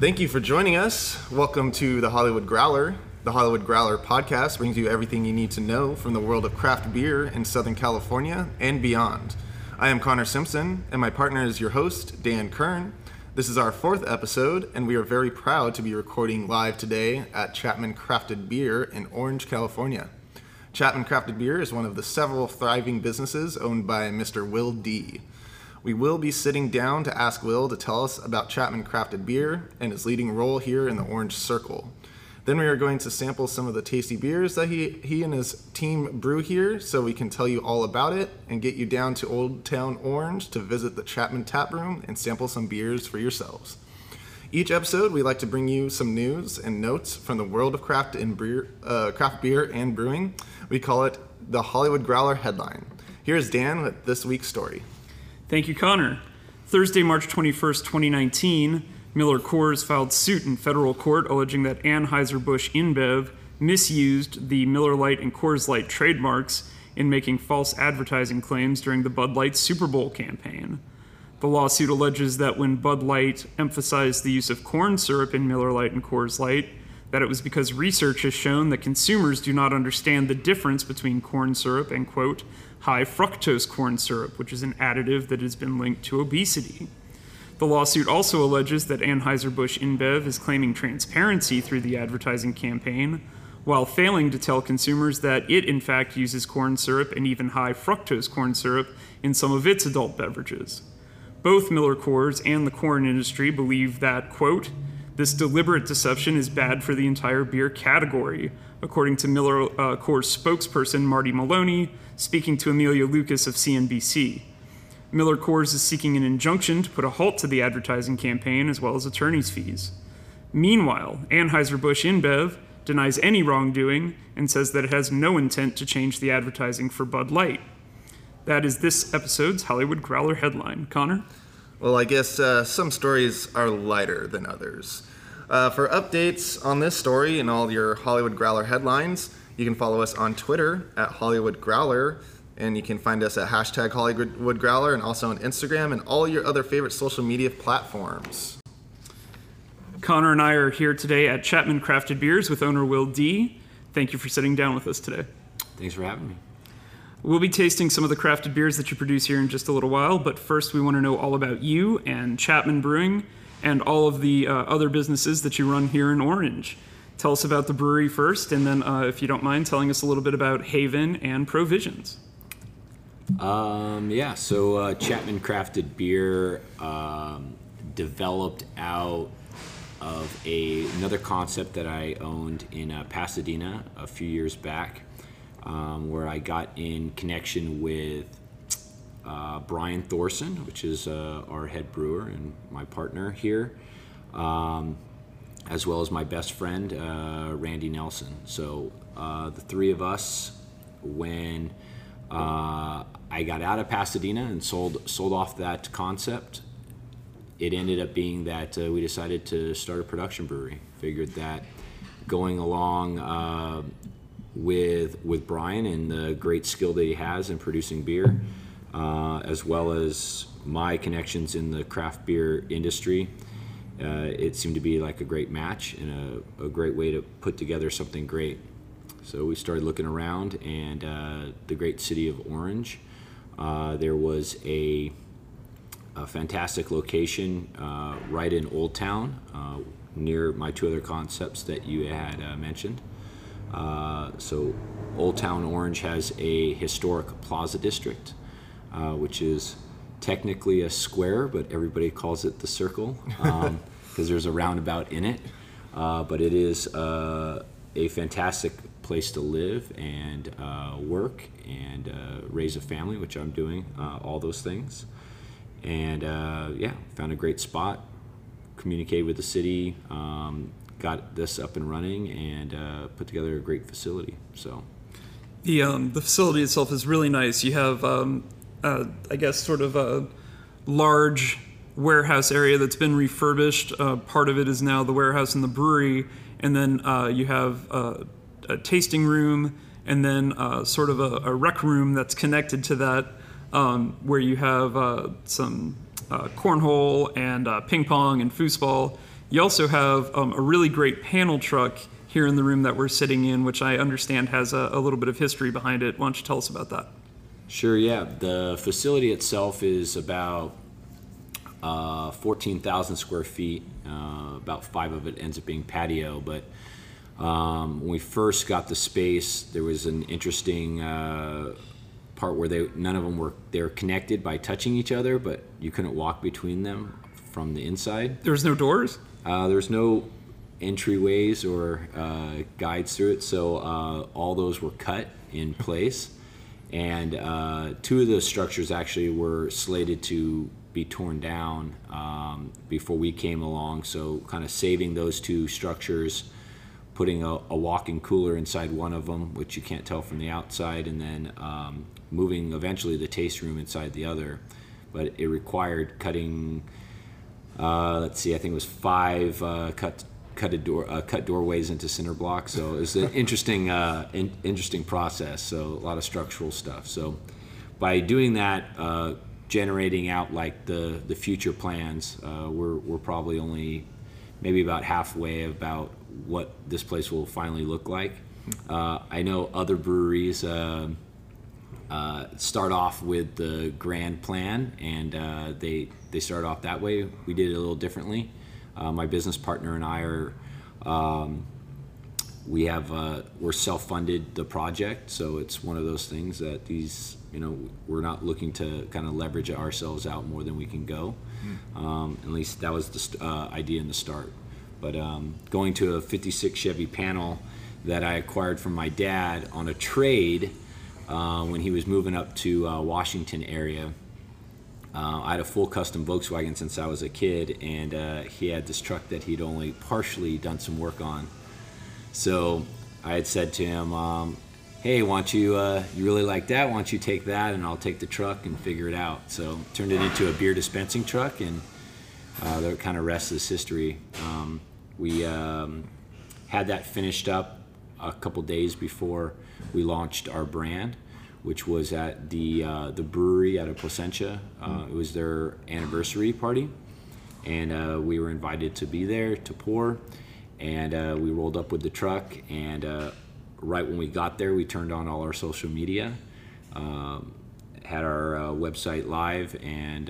Thank you for joining us. Welcome to the Hollywood Growler. The Hollywood Growler podcast brings you everything you need to know from the world of craft beer in Southern California and beyond. I am Connor Simpson, and my partner is your host, Dan Kern. This is our fourth episode, and we are very proud to be recording live today at Chapman Crafted Beer in Orange, California. Chapman Crafted Beer is one of the several thriving businesses owned by Mr. Will D. We will be sitting down to ask Will to tell us about Chapman Crafted Beer and his leading role here in the Orange Circle. Then we are going to sample some of the tasty beers that he, he and his team brew here so we can tell you all about it and get you down to Old Town Orange to visit the Chapman Tap Room and sample some beers for yourselves. Each episode, we like to bring you some news and notes from the world of craft and beer, uh, craft beer and brewing. We call it the Hollywood Growler headline. Here's Dan with this week's story. Thank you, Connor. Thursday, March 21st, 2019, Miller Coors filed suit in federal court alleging that Anheuser-Busch InBev misused the Miller Lite and Coors Light trademarks in making false advertising claims during the Bud Light Super Bowl campaign. The lawsuit alleges that when Bud Light emphasized the use of corn syrup in Miller Lite and Coors Light, that it was because research has shown that consumers do not understand the difference between corn syrup and, quote, high fructose corn syrup, which is an additive that has been linked to obesity. The lawsuit also alleges that Anheuser-Busch InBev is claiming transparency through the advertising campaign, while failing to tell consumers that it in fact uses corn syrup and even high fructose corn syrup in some of its adult beverages. Both Miller Coors and the corn industry believe that, quote, this deliberate deception is bad for the entire beer category, according to Miller uh, Coors spokesperson Marty Maloney, speaking to Amelia Lucas of CNBC. Miller Coors is seeking an injunction to put a halt to the advertising campaign as well as attorney's fees. Meanwhile, Anheuser-Busch InBev denies any wrongdoing and says that it has no intent to change the advertising for Bud Light. That is this episode's Hollywood Growler headline. Connor? Well, I guess uh, some stories are lighter than others. Uh, for updates on this story and all your Hollywood Growler headlines, you can follow us on Twitter at Hollywood Growler, and you can find us at hashtag Hollywood Growler and also on Instagram and all your other favorite social media platforms. Connor and I are here today at Chapman Crafted Beers with owner Will D. Thank you for sitting down with us today. Thanks for having me. We'll be tasting some of the crafted beers that you produce here in just a little while, but first we want to know all about you and Chapman Brewing and all of the uh, other businesses that you run here in Orange. Tell us about the brewery first, and then, uh, if you don't mind, telling us a little bit about Haven and Provisions. Um, yeah, so uh, Chapman Crafted Beer um, developed out of a, another concept that I owned in uh, Pasadena a few years back um, where I got in connection with uh, Brian Thorson, which is uh, our head brewer and my partner here, um, as well as my best friend, uh, Randy Nelson. So uh, the three of us, when uh, I got out of Pasadena and sold sold off that concept, it ended up being that uh, we decided to start a production brewery. Figured that going along with with Brian and the great skill that he has in producing beer, uh, as well as my connections in the craft beer industry. Uh, it seemed to be like a great match and a, a, great way to put together something great. So we started looking around, and uh, the great city of Orange. Uh, there was a, a fantastic location uh, right in Old Town, uh, near my two other concepts that you had mentioned. Uh, so Old Town Orange has a historic plaza district, which is technically a square, but everybody calls it the circle because um, there's a roundabout in it. Uh, but it is uh, a fantastic place to live and uh, work and raise a family, which I'm doing, all those things. And yeah, found a great spot, communicated with the city, um, got this up and running and uh, put together a great facility. So the um, the facility itself is really nice. You have um, uh, I guess sort of a large warehouse area that's been refurbished. Uh, part of it is now the warehouse and the brewery, and then uh, you have uh, a tasting room, and then uh, sort of a, a, rec room that's connected to that, um, where you have some cornhole and ping pong and foosball You also have um, a really great panel truck here in the room that we're sitting in, which I understand has a, a little bit of history behind it. Why don't you tell us about that? Sure, yeah. The facility itself is about uh, 14,000 square feet. Uh, about five of it ends up being patio. But um, when we first got the space, there was an interesting uh, part where they none of them were they were connected by touching each other, but you couldn't walk between them from the inside. There's no doors. Uh, there's no entryways or uh, guides through it, so uh, all those were cut in place. And uh, two of the structures actually were slated to be torn down um, before we came along. So, kind of saving those two structures, putting a, a walk-in cooler inside one of them, which you can't tell from the outside, and then um, moving eventually the taste room inside the other. But it required cutting uh, let's see, I think it was five uh, cut cut door uh, cut doorways into cinder block. So it's an interesting uh, in, interesting process. So a lot of structural stuff. So by doing that, uh, generating out like the the future plans, uh, we're we're probably only maybe about halfway about what this place will finally look like. I know other breweries. uh, start off with the grand plan, and uh, they they start off that way. We did it a little differently. Uh, my business partner and I are. Um, we have uh, we're self-funded the project, so it's one of those things that these you know we're not looking to kind of leverage ourselves out more than we can go. Um, at least that was the uh, idea in the start. But um, going to a '56 Chevy panel that I acquired from my dad on a trade uh, when he was moving up to uh, Washington area. Uh, I had a full custom Volkswagen since I was a kid, and uh, he had this truck that he'd only partially done some work on. So I had said to him, um, "Hey, why don't you? Uh, you really like that? Why don't you take that, and I'll take the truck and figure it out." So turned it into a beer dispensing truck, and the kind of rest is history. Um, we um, had that finished up a couple days before we launched our brand, which was at the uh, the Bruery out of Placentia. Uh, it was their anniversary party, and uh, we were invited to be there to pour. And uh, we rolled up with the truck, and uh, right when we got there, we turned on all our social media, um, had our uh, website live, and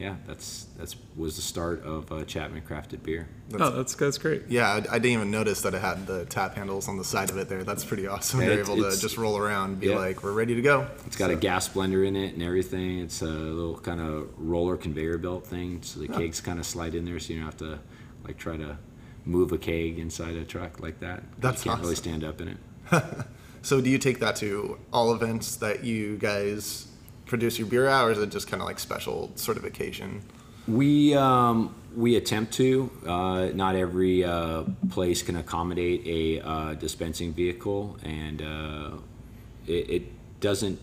yeah, that's that's was the start of uh, Chapman Crafted Beer. That's, oh, that's that's great. Yeah, I, I didn't even notice that it had the tap handles on the side of it there. That's pretty awesome. Yeah, They're it's- able to just roll around and be yeah. like, we're ready to go. It's got a gas blender in it and everything. It's a little kind of roller conveyor belt thing, so the kegs kind of slide in there, so you don't have to like try to move a keg inside a truck like that. That's you can't really stand up in it. So do you take that to all events that you guys produce your beer at, or is it just kind of like special sort of occasion? We um, we attempt to. Uh, not every uh, place can accommodate a uh, dispensing vehicle, and uh, it, it doesn't.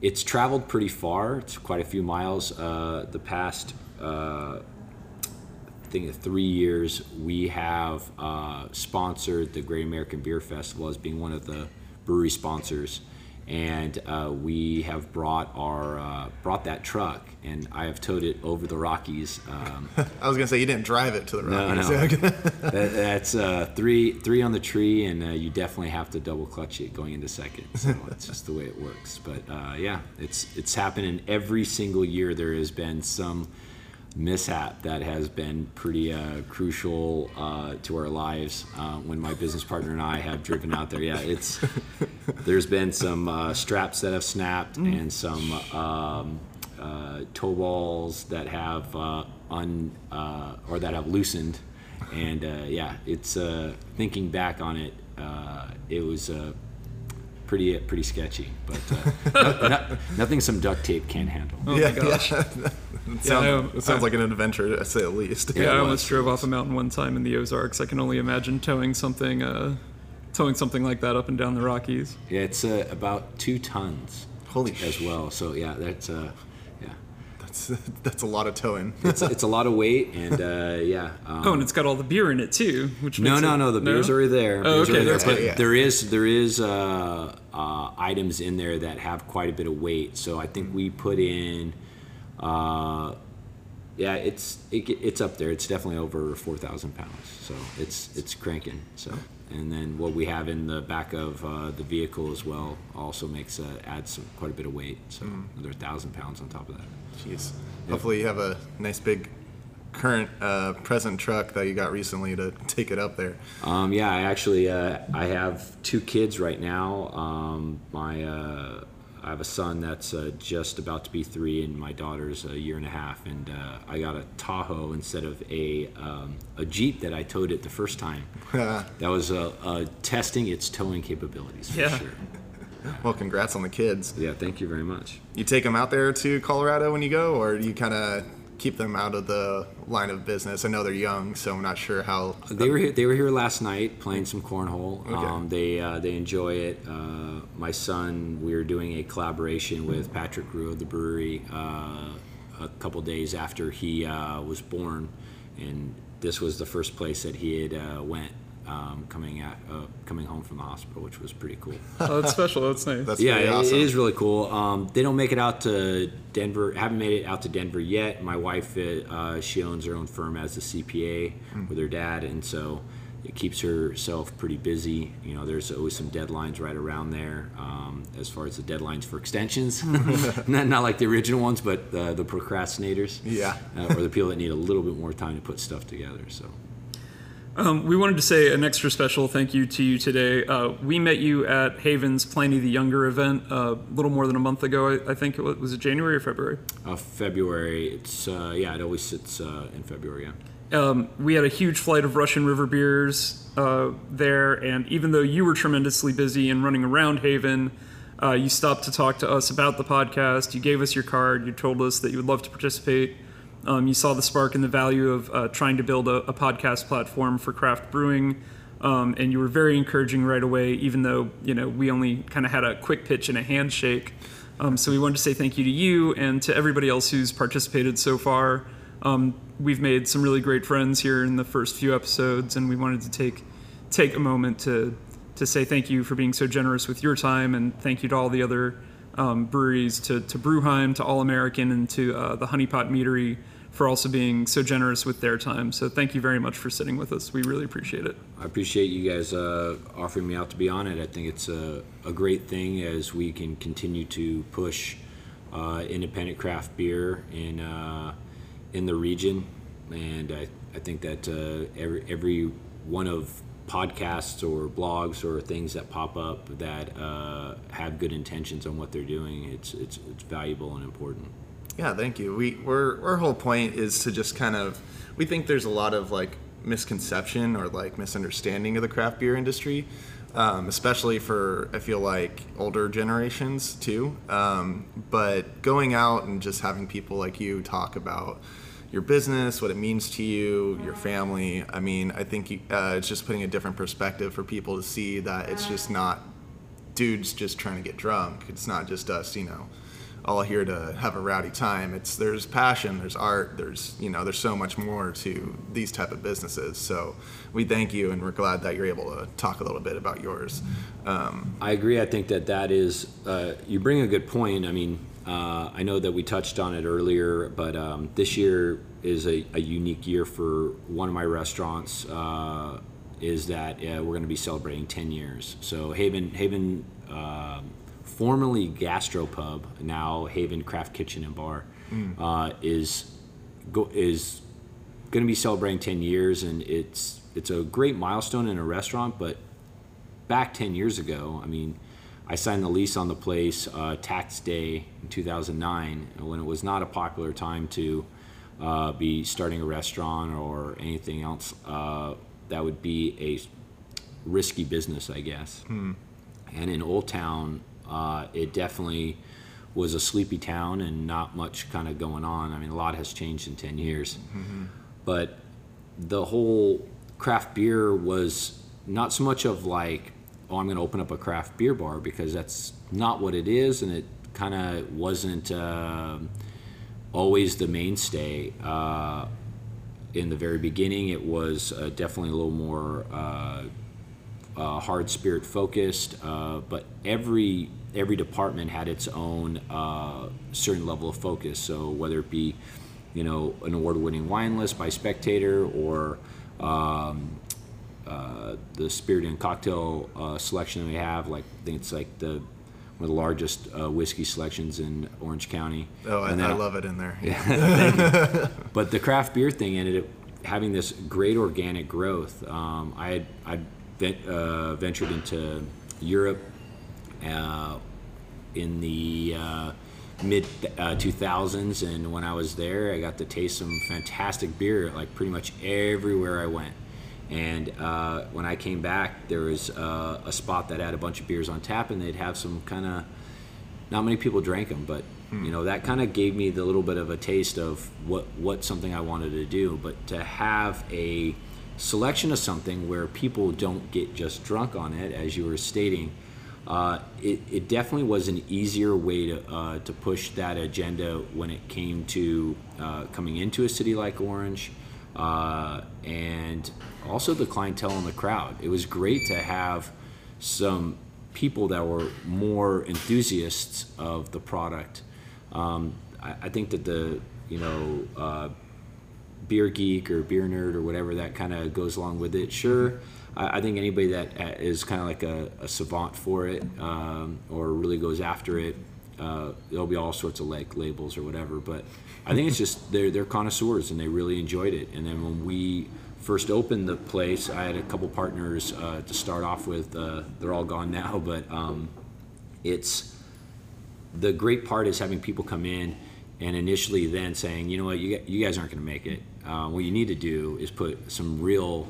It's traveled pretty far. It's quite a few miles. Uh, the past, uh, I think, three years, we have sponsored the Great American Beer Festival as being one of the brewery sponsors, and uh, we have brought our uh, brought that truck, and I have towed it over the Rockies. Um, I was gonna say you didn't drive it to the Rockies. no. that, that's uh, three three on the tree, and uh, you definitely have to double clutch it going into second. So it's just the way it works. But uh, yeah, it's it's happening every single year. There has been some mishap that has been pretty uh, crucial uh, to our lives. Uh, when my business partner and I have driven out there, yeah, it's there's been some uh, straps that have snapped and some um, uh, tow balls that have uh, un uh, or that have loosened, and uh, yeah, it's uh, thinking back on it, uh, it was uh, pretty pretty sketchy, but uh, no, no- nothing some duct tape can't handle. Oh yeah, my gosh. yeah. it sounds, know. it sounds I- like an adventure, to say at least. Yeah, I almost drove off a mountain one time in the Ozarks. I can only imagine towing something, uh, towing something like that up and down the Rockies. Yeah, it's uh, about two tons Holy as sh- well. So yeah, that's uh, yeah, That's that's a lot of towing. it's it's a lot of weight, and uh, yeah. Um, Oh, and it's got all the beer in it too, which No, makes no, it- no. The beer's already there. Oh, Beer's okay, already there. that's But. Yeah. there is there is uh, uh, items in there that have quite a bit of weight. So I think we put in uh, yeah, it's it, it's up there. It's definitely over four thousand pounds. So it's it's cranking. So and then what we have in the back of uh, the vehicle as well also makes uh, adds some, quite a bit of weight. So another thousand pounds on top of that. Jeez. Hopefully you have a nice big current uh, present truck that you got recently to take it up there. Um, yeah, I actually uh, I have two kids right now. Um, my uh, I have a son that's uh, just about to be three, and my daughter's a year and a half. And uh, I got a Tahoe instead of a um, a Jeep that I towed it the first time. that was uh, uh, testing its towing capabilities for Yeah. sure. Well, congrats on the kids. Yeah, thank you very much. You take them out there to Colorado when you go, or do you kind of keep them out of the line of business? I know they're young, so I'm not sure how. They were here, they were here last night playing some cornhole. Okay. Um, they uh, they enjoy it. Uh, my son, we were doing a collaboration with Patrick Rue of the Bruery uh, a couple days after he uh, was born, and this was the first place that he had uh, went um, coming at uh, coming home from the hospital, which was pretty cool. Oh, that's special. That's nice. That's yeah, it- awesome. it is really cool. Um, they don't make it out to Denver. Haven't made it out to Denver yet. My wife, uh, she owns her own firm as a CPA with her dad, and so it keeps herself pretty busy. You know, there's always some deadlines right around there. Um, as far as the deadlines for extensions, not, not like the original ones, but uh, the procrastinators, Yeah. uh, or the people that need a little bit more time to put stuff together. So. Um, we wanted to say an extra special thank you to you today. Uh, we met you at Haven's Pliny the Younger event uh, a little more than a month ago. I, I think it was, was it January or February. Uh, February, it's uh, yeah, it always sits uh, in February. Yeah. Um, we had a huge flight of Russian River beers uh, there, and even though you were tremendously busy and running around Haven, uh, you stopped to talk to us about the podcast. You gave us your card. You told us that you would love to participate. Um, you saw the spark and the value of uh, trying to build a, a podcast platform for craft brewing, um, and you were very encouraging right away. Even though you know we only kind of had a quick pitch and a handshake, um, so we wanted to say thank you to you and to everybody else who's participated so far. Um, we've made some really great friends here in the first few episodes, and we wanted to take take a moment to to say thank you for being so generous with your time, and thank you to all the other um, breweries, to to Brewheim, to All American, and to uh, the Honeypot Meadery for also being so generous with their time. So thank you very much for sitting with us. We really appreciate it. I appreciate you guys uh, offering me out to be on it. I think it's a, a great thing as we can continue to push uh, independent craft beer in uh, in the region, and I, I think that uh, every every one of podcasts or blogs or things that pop up that uh, have good intentions on what they're doing, it's it's it's valuable and important. Yeah, thank you. We we're, our whole point is to just kind of we think there's a lot of like misconception or like misunderstanding of the craft beer industry, um, especially for I feel like older generations too. Um, but going out and just having people like you talk about your business, what it means to you, your family. I mean, I think uh, it's just putting a different perspective for people to see that it's just not dudes just trying to get drunk. It's not just us, you know, all here to have a rowdy time. It's there's passion, there's art, there's you know, there's so much more to these type of businesses. So we thank you, and we're glad that you're able to talk a little bit about yours. Um, I agree. I think that that is, uh, you bring a good point. I mean, uh, I know that we touched on it earlier, but um, this year is a, a unique year for one of my restaurants. Uh, is that uh, we're going to be celebrating 10 years. So Haven, Haven, um formerly Gastropub, now Haven Craft Kitchen and Bar, uh, is go, is going to be celebrating 10 years, and it's it's a great milestone in a restaurant, but back 10 years ago, I mean, I signed the lease on the place uh, tax day in 2009 when it was not a popular time to uh, be starting a restaurant or anything else uh, that would be a risky business, I guess. And in Old Town, uh, it definitely was a sleepy town and not much kind of going on. I mean, a lot has changed in 10 years. But the whole craft beer was not so much of like, oh, I'm going to open up a craft beer bar because that's not what it is, and it kind of wasn't um always the mainstay. Uh, in the very beginning, it was uh, definitely a little more uh, uh, hard spirit focused, uh, but every every department had its own uh, certain level of focus. So whether it be you know, an award-winning wine list by Spectator or um, uh, the spirit and cocktail uh, selection that we have. Like I think it's like the one of the largest uh, whiskey selections in Orange County. Oh, I, And then I love it in there. Yeah, but the craft beer thing ended up having this great organic growth. Um, I had I uh, ventured into Europe in the uh, mid uh, 2000s, and when I was there, I got to taste some fantastic beer like pretty much everywhere I went. And uh, when I came back, there was uh, a spot that had a bunch of beers on tap, and they'd have some kind of not many people drank them, but you know that kind of gave me the little bit of a taste of what what something I wanted to do. But to have a selection of something where people don't get just drunk on it, as you were stating, uh, it, it definitely was an easier way to uh, to push that agenda when it came to uh, coming into a city like Orange. Uh, and also the clientele and the crowd. It was great to have some people that were more enthusiasts of the product. Um, I, I think that the you know uh, beer geek or beer nerd or whatever that kind of goes along with it. Sure, I, I think anybody that uh, kind of like a, a savant for it um, or really goes after it, uh, there'll be all sorts of like labels or whatever. But I think it's just they're they're connoisseurs and they really enjoyed it. And then when we first opened the place, I had a couple partners uh, to start off with. Uh, they're all gone now, but um, it's the great part is having people come in and initially then saying, you know what, you, you guys aren't going to make it. Uh, what you need to do is put some real,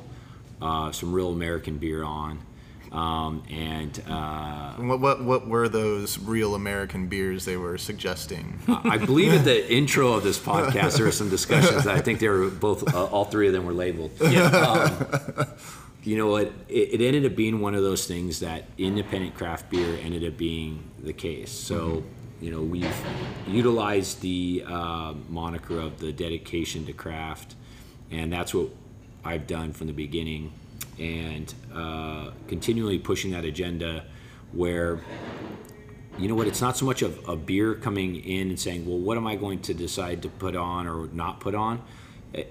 uh, some real American beer on, um, and uh, What, what what were those real American beers they were suggesting? I believe at the intro of this podcast there were some discussions. That I think they were both, uh, all three of them were labeled. Um, you know what? It, it ended up being one of those things that independent craft beer ended up being the case. So, you know, we've utilized the uh, moniker of the dedication to craft, and that's what I've done from the beginning, and uh, continually pushing that agenda where you know what it's not so much of a beer coming in and saying well what am i going to decide to put on or not put on? Eh,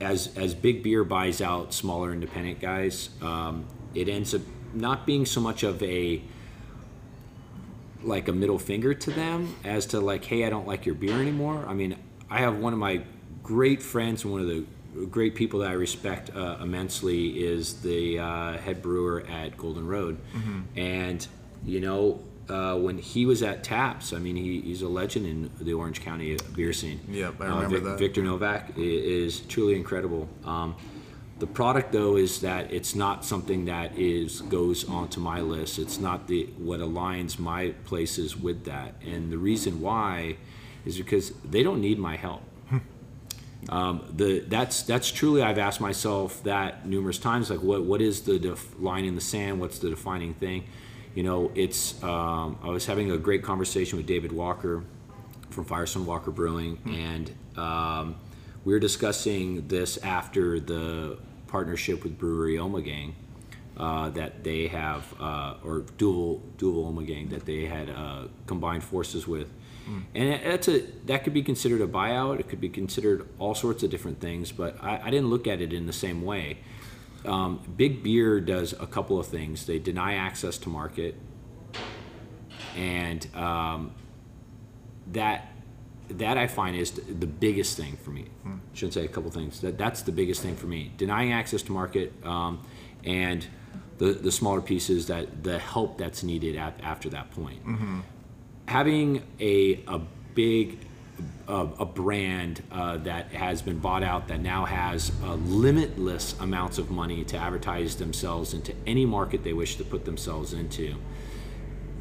as as big beer buys out smaller independent guys um, it ends up not being so much of a like a middle finger to them as to like hey i don't like your beer anymore. I mean i have one of my great friends and one of the great people that i respect uh, immensely is the uh, head brewer at golden road and you know uh, when he was at taps i mean he, he's a legend in the orange county beer scene Yep, I Uh, remember Vic- that. victor novak is truly incredible um, the product though is that it's not something that is goes onto my list. It's not the what aligns my places with that. And the reason why is because they don't need my help. Um, the that's that's truly I've asked myself that numerous times. Like what what is the def- line in the sand? What's the defining thing? You know, it's um, I was having a great conversation with David Walker from Firestone Walker Brewing, and um, we were discussing this after the partnership with Brewery Ommegang uh, that they have, uh, or Duvel Duvel Ommegang that they had uh, combined forces with, and that's a that could be considered a buyout. It could be considered all sorts of different things, but I, I didn't look at it in the same way. Um, Big Beer does a couple of things. They deny access to market, and um, that that I find is the biggest thing for me. Shouldn't say a couple things. That that's the biggest thing for me. Denying access to market, um, and the the smaller pieces that the help that's needed at, after that point. Having a a big a, a brand uh, that has been bought out that now has uh, limitless amounts of money to advertise themselves into any market they wish to put themselves into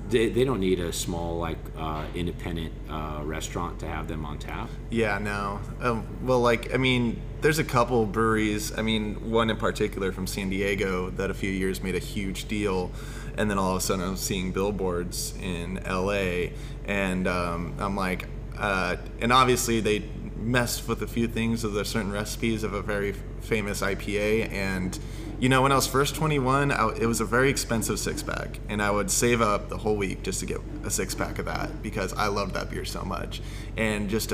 they, they don't need a small like uh, independent uh, restaurant to have them on tap. Yeah, no. Um, well, like, I mean, there's a couple breweries. I mean, one in particular from San Diego that a few years made a huge deal, and then all of a sudden I'm seeing billboards in LA, and um, I'm like, uh, and obviously they messed with a few things of the certain recipes of a very famous IPA, and you know, when I was first 21, I, it was a very expensive six pack, and I would save up the whole week just to get a six pack of that because I loved that beer so much. And just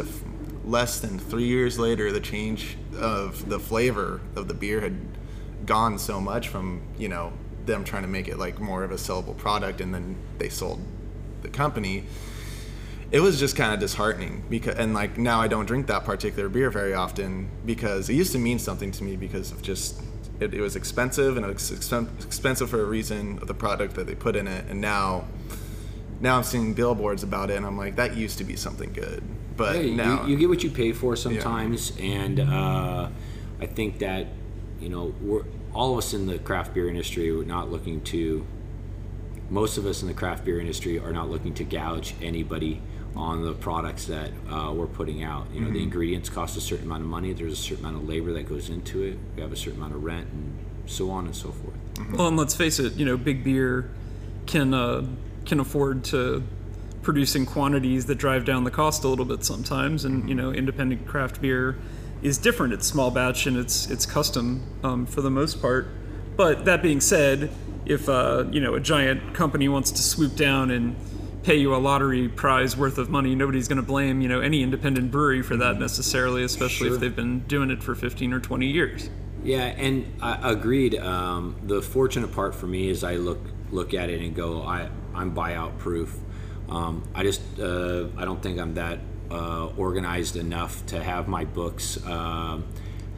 less than three years later, the change of the flavor of the beer had gone so much from you know them trying to make it like more of a sellable product, and then they sold the company. It was just kind of disheartening because, and like now I don't drink that particular beer very often because it used to mean something to me because of just it, it was expensive and it was expen- expensive for a reason of the product that they put in it, and now now I'm seeing billboards about it, and I'm like, that used to be something good, but Yeah, you- now you, get what you pay for sometimes, and uh, I think that you know we're all of us in the craft beer industry are not looking to. Most of us in the craft beer industry are not looking to gouge anybody on the products that uh, we're putting out. You know, Mm-hmm. the ingredients cost a certain amount of money. There's a certain amount of labor that goes into it. We have a certain amount of rent, and so on and so forth. Well, and let's face it, you know, big beer can uh, can afford to produce in quantities that drive down the cost a little bit sometimes, and you know, independent craft beer is different. It's small batch and it's it's custom um, for the most part. But that being said, if uh, you know a giant company wants to swoop down and pay you a lottery prize worth of money, nobody's going to blame you know any independent brewery for that necessarily, especially Sure. if they've been doing it for 15 or 20 years. Yeah, and I agreed. Um, the fortunate part for me is I look look at it and go, I I'm buyout proof. Um, I just uh, I don't think I'm that uh, organized enough to have my books. um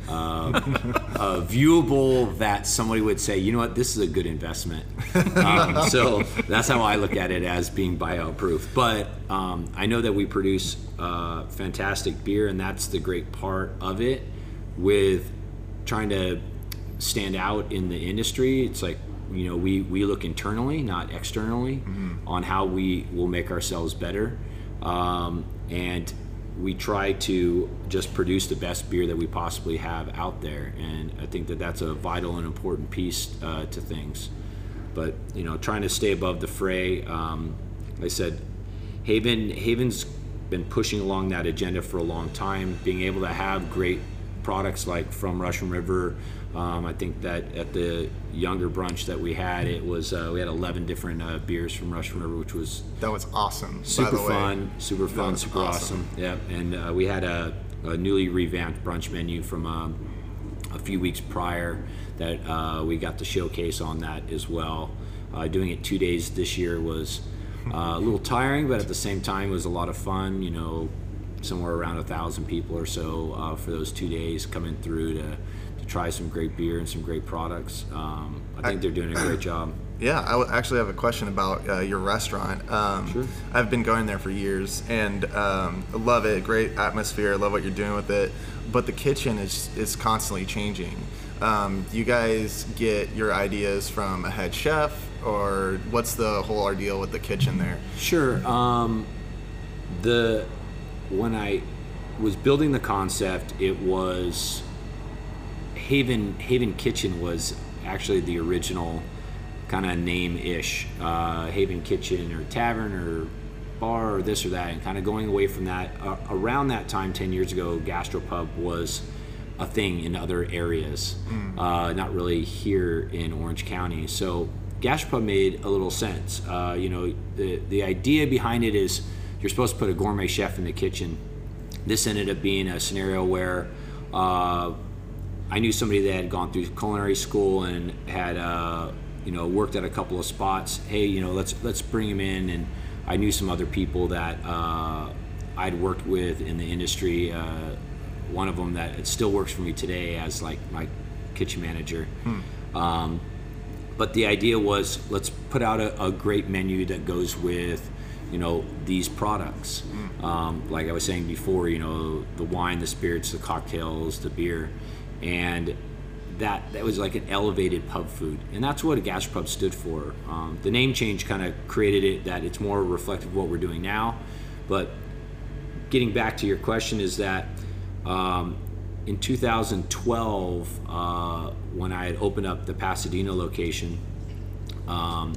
uh, uh, viewable that somebody would say, you know what, this is a good investment. Um, so that's how I look at it as being buyout proof. But um, I know that we produce uh, fantastic beer, and that's the great part of it. With trying to stand out in the industry, it's like you know we we look internally, not externally, on how we will make ourselves better, um, and we try to just produce the best beer that we possibly have out there. And I think that that's a vital and important piece uh, to things. But you know, trying to stay above the fray. Um, I said, Haven Haven's been pushing along that agenda for a long time. Being able to have great products like from Russian River. Um, I think that at the younger brunch that we had, it was uh, we had 11 different uh, beers from Russian River, which was that was awesome. by super fun, super fun, super awesome. awesome. Yep, and uh, we had a, a newly revamped brunch menu from um, a few weeks prior that uh, we got to showcase on that as well. Uh, doing it two days this year was uh, a little tiring, but at the same time was a lot of fun. You know, somewhere around a thousand people or so uh, for those two days coming through to, to try some great beer and some great products. Um, I think they're doing a great job. Yeah, I w- actually have a question about uh, your restaurant. Um, Sure. I've been going there for years and um, love it. Great atmosphere. I love what you're doing with it. But the kitchen is is constantly changing. Um, do you guys get your ideas from a head chef, or what's the whole ordeal with the kitchen there? Sure. Um, the when I was building the concept, it was Haven Haven Kitchen was actually the original kind of name ish uh, Haven Kitchen or tavern or bar or this or that, and kind of going away from that. Uh, around that time, ten years ago, gastropub was a thing in other areas, uh, not really here in Orange County. So gastropub made a little sense. Uh, you know, the the idea behind it is you're supposed to put a gourmet chef in the kitchen. This ended up being a scenario where uh, I knew somebody that had gone through culinary school and had uh, you know worked at a couple of spots. Hey, you know, let's let's bring him in. And I knew some other people that uh, I'd worked with in the industry. Uh, one of them that still works for me today as like my kitchen manager. Um, but the idea was let's put out a, a great menu that goes with you know these products um, like i was saying before you know the wine the spirits the cocktails the beer and that that was like an elevated pub food. And that's what a gas gastropub stood for. Um, the name change kind of created it that it's more reflective of what we're doing now. But getting back to your question is that um, in 2012 uh, when i had opened up the pasadena location um,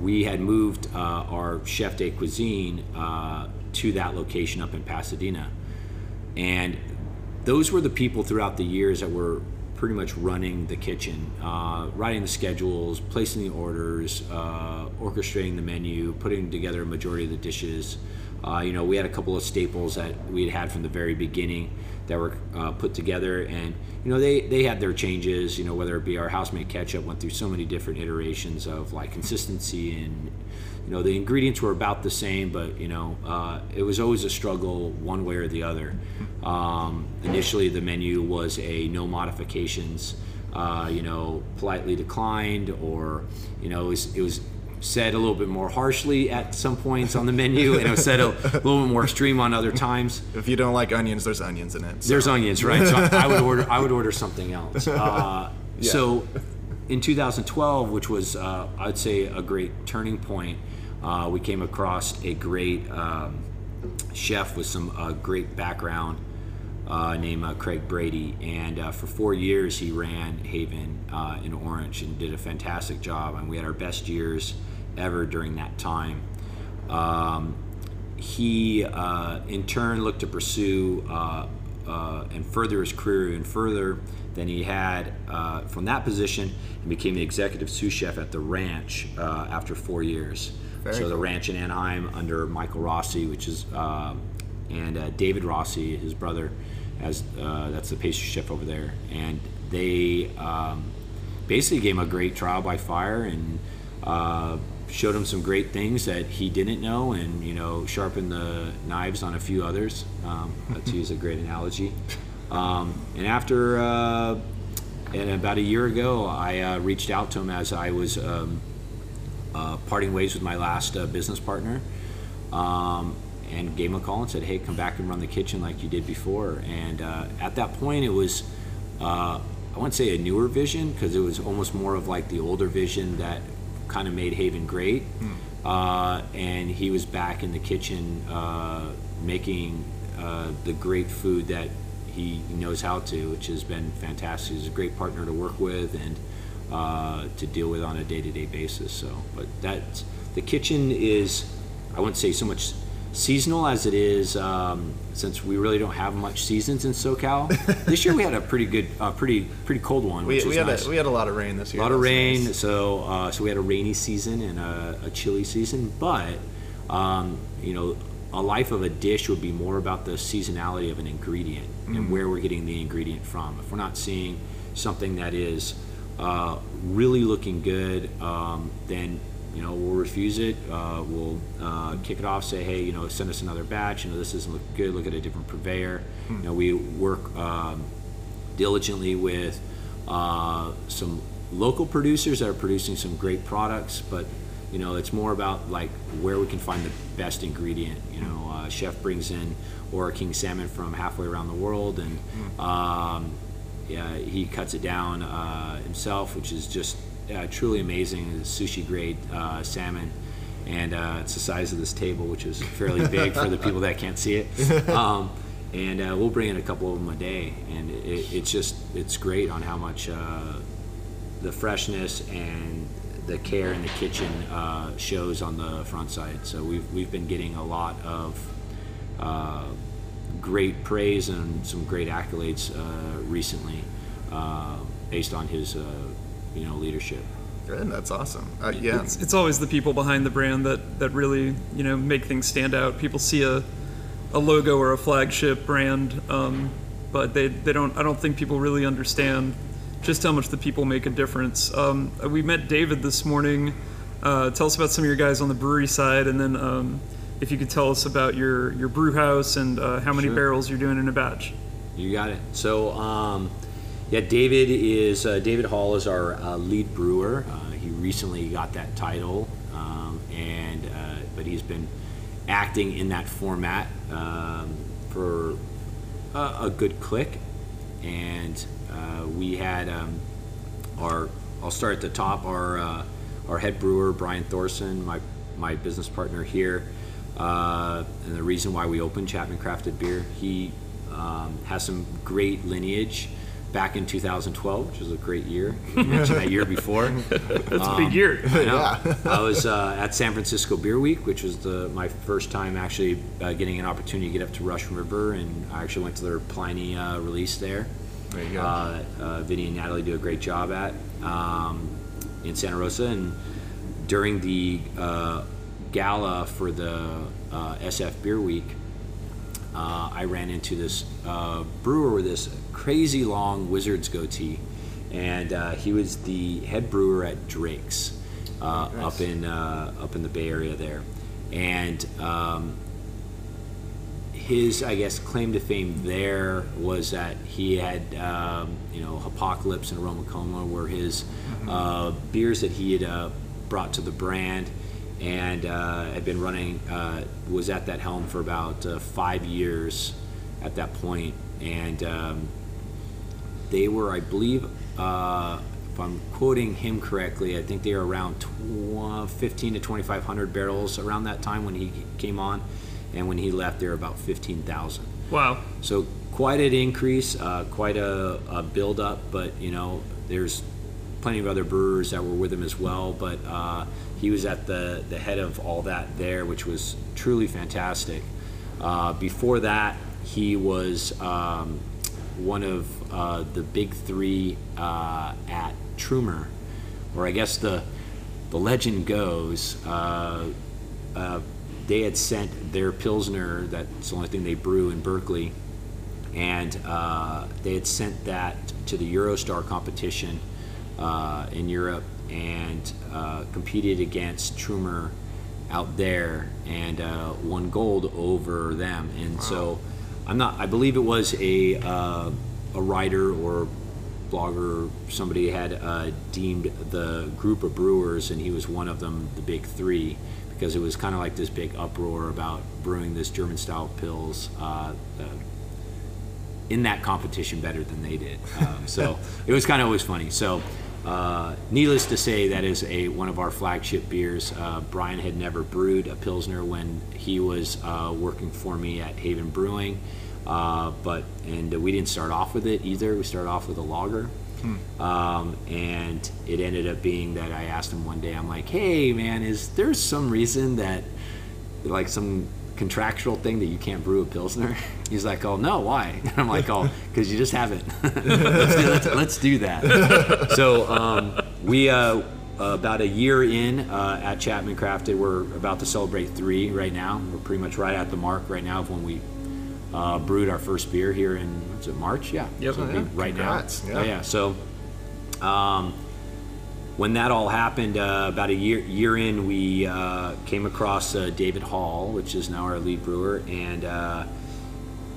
we had moved uh, our chef de cuisine uh, to that location up in Pasadena. And those were the people throughout the years that were pretty much running the kitchen, uh, writing the schedules, placing the orders, uh, orchestrating the menu, putting together a majority of the dishes. Uh, you know, we had a couple of staples that we had had from the very beginning that were uh, put together, and you know, they they had their changes. You know, whether it be our house-made ketchup went through so many different iterations of like consistency and you know the ingredients were about the same but you know uh, it was always a struggle one way or the other um, initially the menu was a no modifications uh, you know politely declined or you know it was, it was said a little bit more harshly at some points on the menu and it was said a, little bit more extreme on other times If you don't like onions, there's onions in it. so- there's onions, right? So I, I would order. I would order something else. Uh, So, in 2012, which was uh, I'd say a great turning point, uh, we came across a great um, chef with some uh, great background uh, named uh, Craig Brady, and uh, for four years he ran Haven in Orange and did a fantastic job, and we had our best years ever during that time. Um, he in turn looked to pursue uh, and further his career even further than he had uh, from that position and became the executive sous chef at the ranch uh, after four years. Very so the ranch in Anaheim under Michael Rossi, which is uh, and uh, David Rossi, his brother, as uh, that's the pastry chef over there, and they um, basically gave him a great trial by fire and uh, showed him some great things that he didn't know, and you know sharpened the knives on a few others. Um, to use a great analogy. Um, and after uh, and about a year ago, I uh, reached out to him as I was um, uh, parting ways with my last uh, business partner. Um, and gave him a call and said, "Hey, come back and run the kitchen like you did before." And uh, at that point, it was uh, I wouldn't say a newer vision because it was almost more of like the older vision that kind of made Haven great. Uh, and he was back in the kitchen uh, making uh, the great food that he knows how to, which has been fantastic. He's a great partner to work with and uh, to deal with on a day-to-day basis. So, but that's the kitchen is I wouldn't say so much seasonal as it is um, since we really don't have much seasons in SoCal. this year we had a pretty good, uh, pretty pretty cold one, We, which we had nice. a, we had a lot of rain this year. A lot of rain, nice. so uh, so we had a rainy season and a, a chilly season. But um, you know, a life of a dish would be more about the seasonality of an ingredient and where we're getting the ingredient from. If we're not seeing something that is uh, really looking good, um, then you know we'll refuse it. Uh, we'll uh, kick it off. Say, hey, you know, send us another batch. You know, this doesn't look good. Look at a different purveyor. You know, we work. Um, diligently with uh, some local producers that are producing some great products, but you know it's more about like where we can find the best ingredient. You know, uh, chef brings in or king salmon from halfway around the world, and um, yeah, he cuts it down uh, himself, which is just uh, truly amazing. Sushi grade uh, salmon. And uh, it's the size of this table, which is fairly big for the people that can't see it. Um, and uh, we'll bring in a couple of them a day, and it, it's just it's great on how much uh, the freshness and the care in the kitchen uh, shows on the front side. So we've we've been getting a lot of uh, great praise and some great accolades uh, recently, uh, based on his uh, you know leadership. Good, that's awesome. Uh, yeah, It's, it's always the people behind the brand that, that really you know make things stand out. People see a, a logo or a flagship brand, um, but they, they don't. I don't think people really understand just how much the people make a difference. Um, we met David this morning. Uh, tell us about some of your guys on the brewery side, and then um, if you could tell us about your your brew house and uh, how many Sure. barrels you're doing in a batch. You got it. So, um, yeah, David is uh, David Hall is our uh, lead brewer. Uh, he recently got that title, um, and uh, but he's been acting in that format um, for a, a good click. And uh, we had um, our I'll start at the top. Our uh, our head brewer Brian Thorson, my my business partner here, and the reason why we opened Chapman Crafted Beer. He um, has some great lineage. Back in 2012, which was a great year. You mentioned that year before. That's a big year. I know. I was uh, at San Francisco Beer Week, which was the my first time actually uh, getting an opportunity to get up to Russian River, and I actually went to their Pliny uh, release there. There you go. Uh, uh, Vinnie and Natalie do a great job at um, in Santa Rosa, and during the uh, gala for the uh, SF Beer Week, uh, I ran into this uh, brewer with this crazy long wizard's goatee, and uh, he was the head brewer at Drake's uh, Nice. up in uh, up in the Bay Area there, and um, his I guess claim to fame there was that he had um, you know Hopocalypse and Aroma Coma were his uh, beers that he had uh, brought to the brand. And uh, had been running uh, was at that helm for about uh, five years at that point. And um, they were I believe uh, if I'm quoting him correctly I think they were around tw- 15 to 2500 barrels around that time when he came on and when he left they were about 15,000 Wow. so quite an increase, uh, quite a, a build up, but you know, there's plenty of other brewers that were with him as well. But uh, he was at the, the head of all that there, which was truly fantastic. Uh, before that, he was um, one of uh, the big three uh, at Trumer, where I guess the the legend goes. Uh, uh, they had sent their pilsner. That's the only thing they brew in Berkeley, and uh, they had sent that to the Eurostar competition uh, in Europe and uh, competed against Trumer out there and uh, won gold over them. And so, I'm not. I believe it was a uh, a writer or blogger. Somebody had uh, deemed the group of brewers, and he was one of them, the big three, because it was kind of like this big uproar about brewing this German style pils. Uh, uh, in that competition better than they did. Um, so it was kind of always funny. So, uh, needless to say, that is a one of our flagship beers. Uh, Brian had never brewed a pilsner when he was uh, working for me at Haven Brewing, uh, but and we didn't start off with it either. We started off with a lager. Um, and it ended up being that I asked him one day, I'm like, hey man, is there some reason that like some contractual thing that you can't brew a pilsner? He's like, oh no, why? And I'm like, oh, because you just haven't. let's, do, let's, let's do that. so um, we uh, about a year in uh, at Chapman Crafted, we're about to celebrate three right now. We're pretty much right at the mark right now of when we uh, brewed our first beer here in what's it March? Yeah. Yep. So it'll Yeah, right congrats, now. yeah. Oh, yeah. So um, when that all happened, uh, about a year year in, we uh, came across uh, David Hall, which is now our lead brewer, and uh,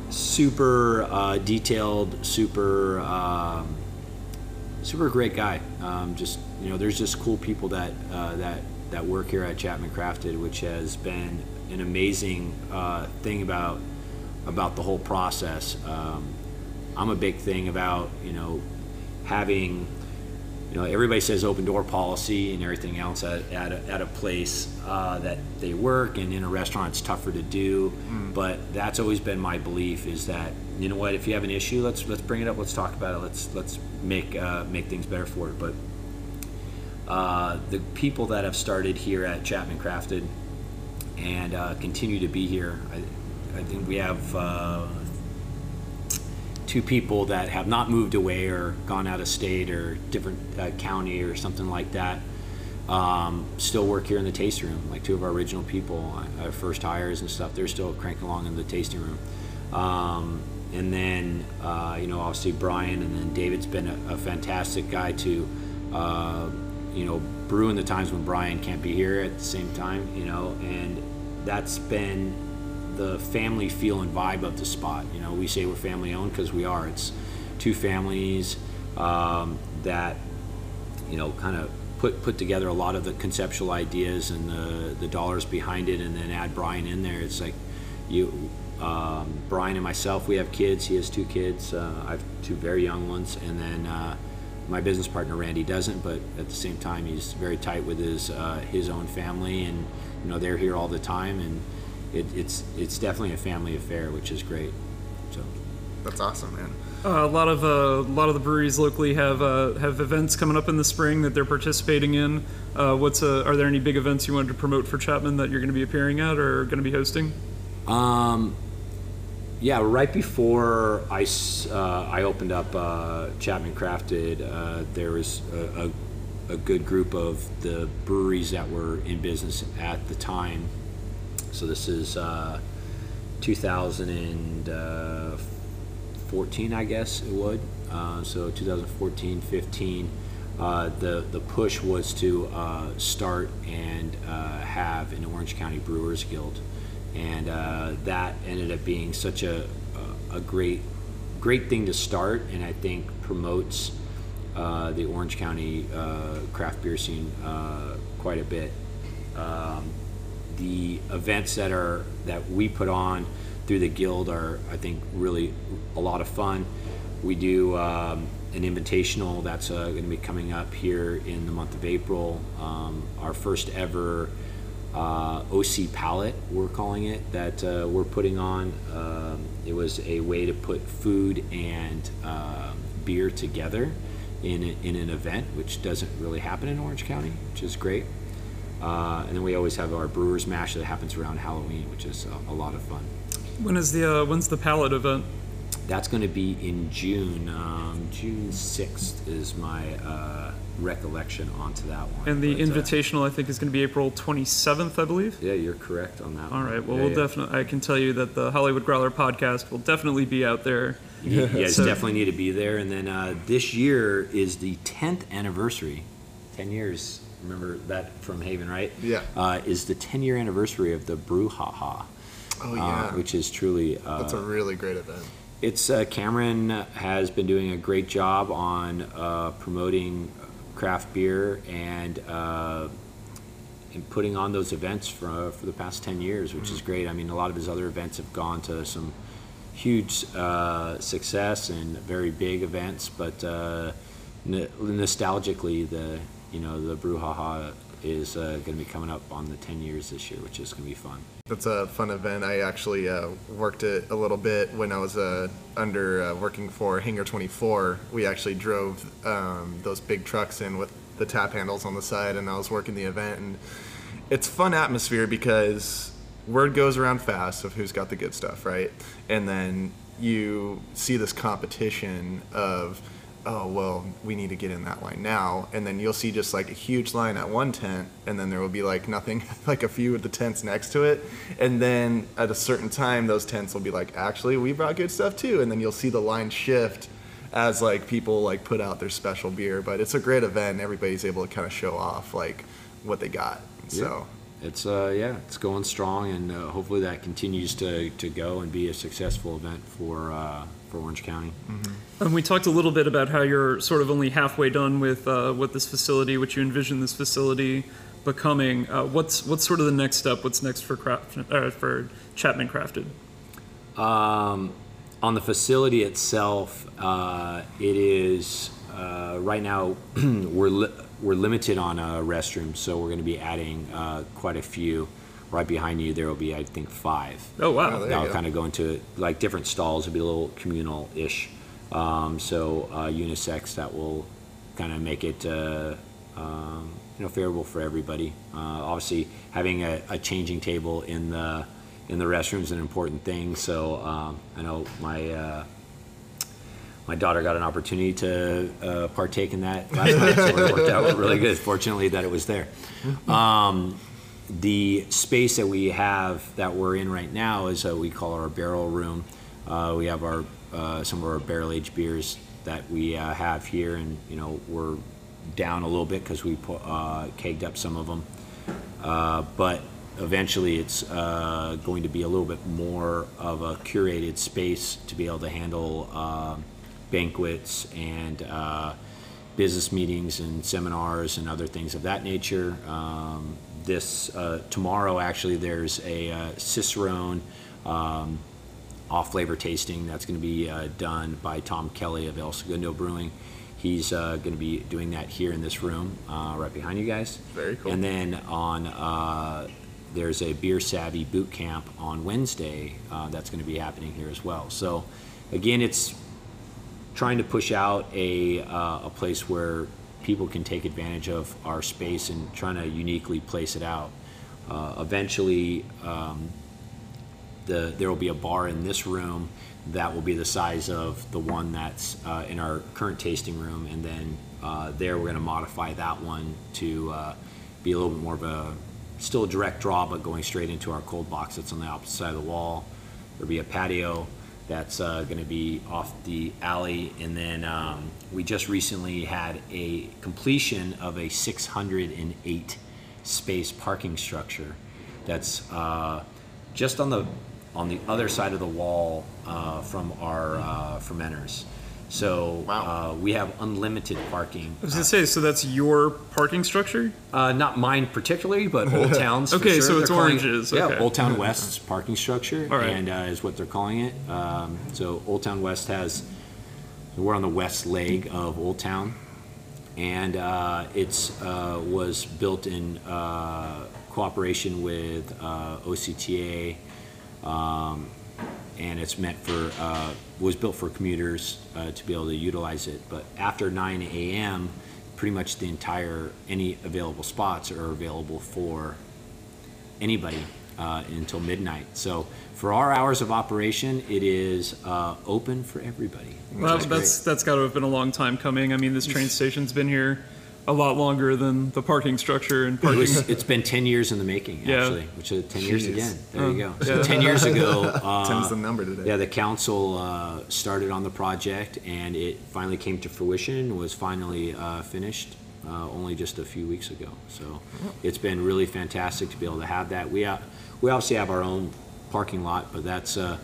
super uh, detailed, super um, super great guy. Um, just you know, there's just cool people that uh, that that work here at Chapman Crafted, which has been an amazing uh, thing about about the whole process. Um, I'm a big thing about you know having you know everybody says open door policy and everything else at, at, a, at a place uh, that they work and in a restaurant it's tougher to do. But that's always been my belief is that you know what if you have an issue let's let's bring it up let's talk about it let's let's make uh, make things better for it. But uh, the people that have started here at Chapman Crafted and uh, continue to be here I, I think we have uh, two people that have not moved away or gone out of state or different uh, county or something like that. Um, still work here in the tasting room like two of our original people our first hires and stuff they're still cranking along in the tasting room. Um, and then uh, you know obviously brian and then david's been a, a fantastic guy to uh, you know brew in the times when brian can't be here at the same time you know and that's been the family feel and vibe of the spot. You know, we say we're family owned because we are. It's two families um, that you know kind of put put together a lot of the conceptual ideas and the the dollars behind it, and then add Brian in there. It's like you. Um, Brian and myself, we have kids. He has two kids. Uh, I have two very young ones, and then uh, my business partner Randy doesn't. But at the same time, he's very tight with his uh, his own family, and you know they're here all the time, and it, it's it's definitely a family affair, which is great. So That's awesome, man. Uh, a lot of uh, a lot of the breweries locally have uh, have events coming up in the spring that they're participating in. Uh, what's uh, are there any big events you wanted to promote for Chapman that you're going to be appearing at or going to be hosting? Um, yeah, right before I, s- uh, I opened up uh, Chapman Crafted, uh, there was a, a a good group of the breweries that were in business at the time. So this is uh, 2014, I guess it would. Uh, so 2014, 15. Uh, the the push was to uh, start and uh, have an Orange County Brewers Guild, and uh, that ended up being such a, a great great thing to start, and I think promotes the Orange County craft beer scene quite a bit. Um, the events that are that we put on through the guild are, I think, really a lot of fun. We do um, an invitational that's uh, going to be coming up here in the month of April. Um, our first ever uh, OC Palette, we're calling it, that uh, we're putting on. Um, it was a way to put food and uh, beer together in, a, in an event, which doesn't really happen in Orange County, which is great. Uh, and then we always have our Brewers Mash that happens around Halloween, which is a, a lot of fun. When is the uh, when's the palette event? That's going to be in June. Um, June 6th is my uh, recollection onto that one. And the But, uh, invitational, I think, is going to be April 27th, I believe. yeah, you're correct on that All one. right. Well, Yeah, we'll yeah. definitely. I can tell you that the Hollywood Growler podcast will definitely be out there. You guys So- definitely need to be there. And then uh, this year is the 10th anniversary. 10 years. Remember that from Haven, right? Yeah. Uh, is the 10 year anniversary of the Brouhaha. Oh uh, yeah, which is truly uh, that's a really great event. It's uh, Cameron has been doing a great job on uh, promoting craft beer and uh, and putting on those events for for the past ten years, which is great. I mean, a lot of his other events have gone to some huge uh, success and very big events, but uh, n- nostalgically, the you know the Brouhaha is uh, going to be coming up on the ten years this year, which is going to be fun. That's a fun event. I actually uh, worked it a little bit when I was uh, under uh, working for Hangar 24. We actually drove um, those big trucks in with the tap handles on the side, and I was working the event. And it's fun atmosphere because word goes around fast of who's got the good stuff, right? And then you see this competition of oh well we need to get in that line now. And then you'll see just like a huge line at one tent and then there will be like nothing like a few of the tents next to it. And then at a certain time those tents will be like actually we brought good stuff too. And then you'll see the line shift as like people like put out their special beer. But it's a great event. Everybody's able to kind of show off like what they got. So It's uh yeah, it's going strong, and uh, hopefully that continues to, to go and be a successful event for uh, for Orange County. And we talked a little bit about how you're sort of only halfway done with uh, with this facility, what you envision this facility becoming. Uh, what's what's sort of the next step? What's next for craft uh, for Chapman Crafted? Um, on the facility itself, uh, it is uh, right now we're li- we're limited on uh, restrooms, so we're going to be adding uh, quite a few. Right behind you, there will be I think five. Oh wow! Oh, there That'll kind of go into like different stalls. It'll be a little communal-ish. Um, so uh, unisex that will kind of make it uh, um, you know favorable for everybody. Uh, obviously, having a, a changing table in the in the restroom is an important thing. So um, I know my. Uh, my daughter got an opportunity to uh, partake in that last night, so it worked out really good. Fortunately, that it was there. Um, the space that we have that we're in right now is uh, we call our barrel room. Uh, we have our uh, some of our barrel aged beers that we uh, have here, and you know we're down a little bit because we pu- uh, kegged up some of them. Uh, but eventually, it's uh, going to be a little bit more of a curated space to be able to handle banquets and business meetings and seminars and other things of that nature. Um, this uh, tomorrow, actually, there's a uh, Cicerone um, off flavor tasting that's going to be uh, done by Tom Kelly of El Segundo Brewing. He's uh, going to be doing that here in this room, uh, right behind you guys. Very cool. And then on uh, there's a beer savvy boot camp on Wednesday uh, that's going to be happening here as well. So again, it's trying to push out a, uh, a place where people can take advantage of our space and trying to uniquely place it out. Uh, eventually, um, the, there will be a bar in this room that will be the size of the one that's uh, in our current tasting room, and then uh, there. We're going to modify that one to uh, be a little bit more of a still a direct draw, but going straight into our cold box that's on the opposite side of the wall. There'll be a patio that's uh, going to be off the alley, and then um, we just recently had a completion of a 608 space parking structure that's uh, just on the on the other side of the wall uh, from our uh, fermenters. So Wow. uh, we have unlimited parking. I was gonna say, so that's your parking structure? Uh, not mine particularly, but Old Town's. for Okay, sure. so They're it's calling it- Orange's, Yeah, okay. Old Town West's parking structure, All right. and uh, is what they're calling it. Um, so Old Town West has. We're on the west leg of Old Town, and uh, it's uh, was built in uh, cooperation with uh, OCTA, um, and it's meant for uh, was built for commuters uh, to be able to utilize it. But after 9 a.m., pretty much the entire any available spots are available for anybody uh, until midnight. So for our hours of operation, it is uh, open for everybody. Well, that's great. that's got to have been a long time coming. I mean, this train station's been here a lot longer than the parking structure and It parking. was, it's been 10 years in the making, Yeah. actually, which is 10 years Jeez. again. There you go. So yeah. 10 years ago, uh, Ten's the number today. Yeah, the council uh, started on the project, and it finally came to fruition. Was finally uh, finished uh, only just a few weeks ago. So it's been really fantastic to be able to have that. We uh, we obviously have our own parking lot, but that's uh,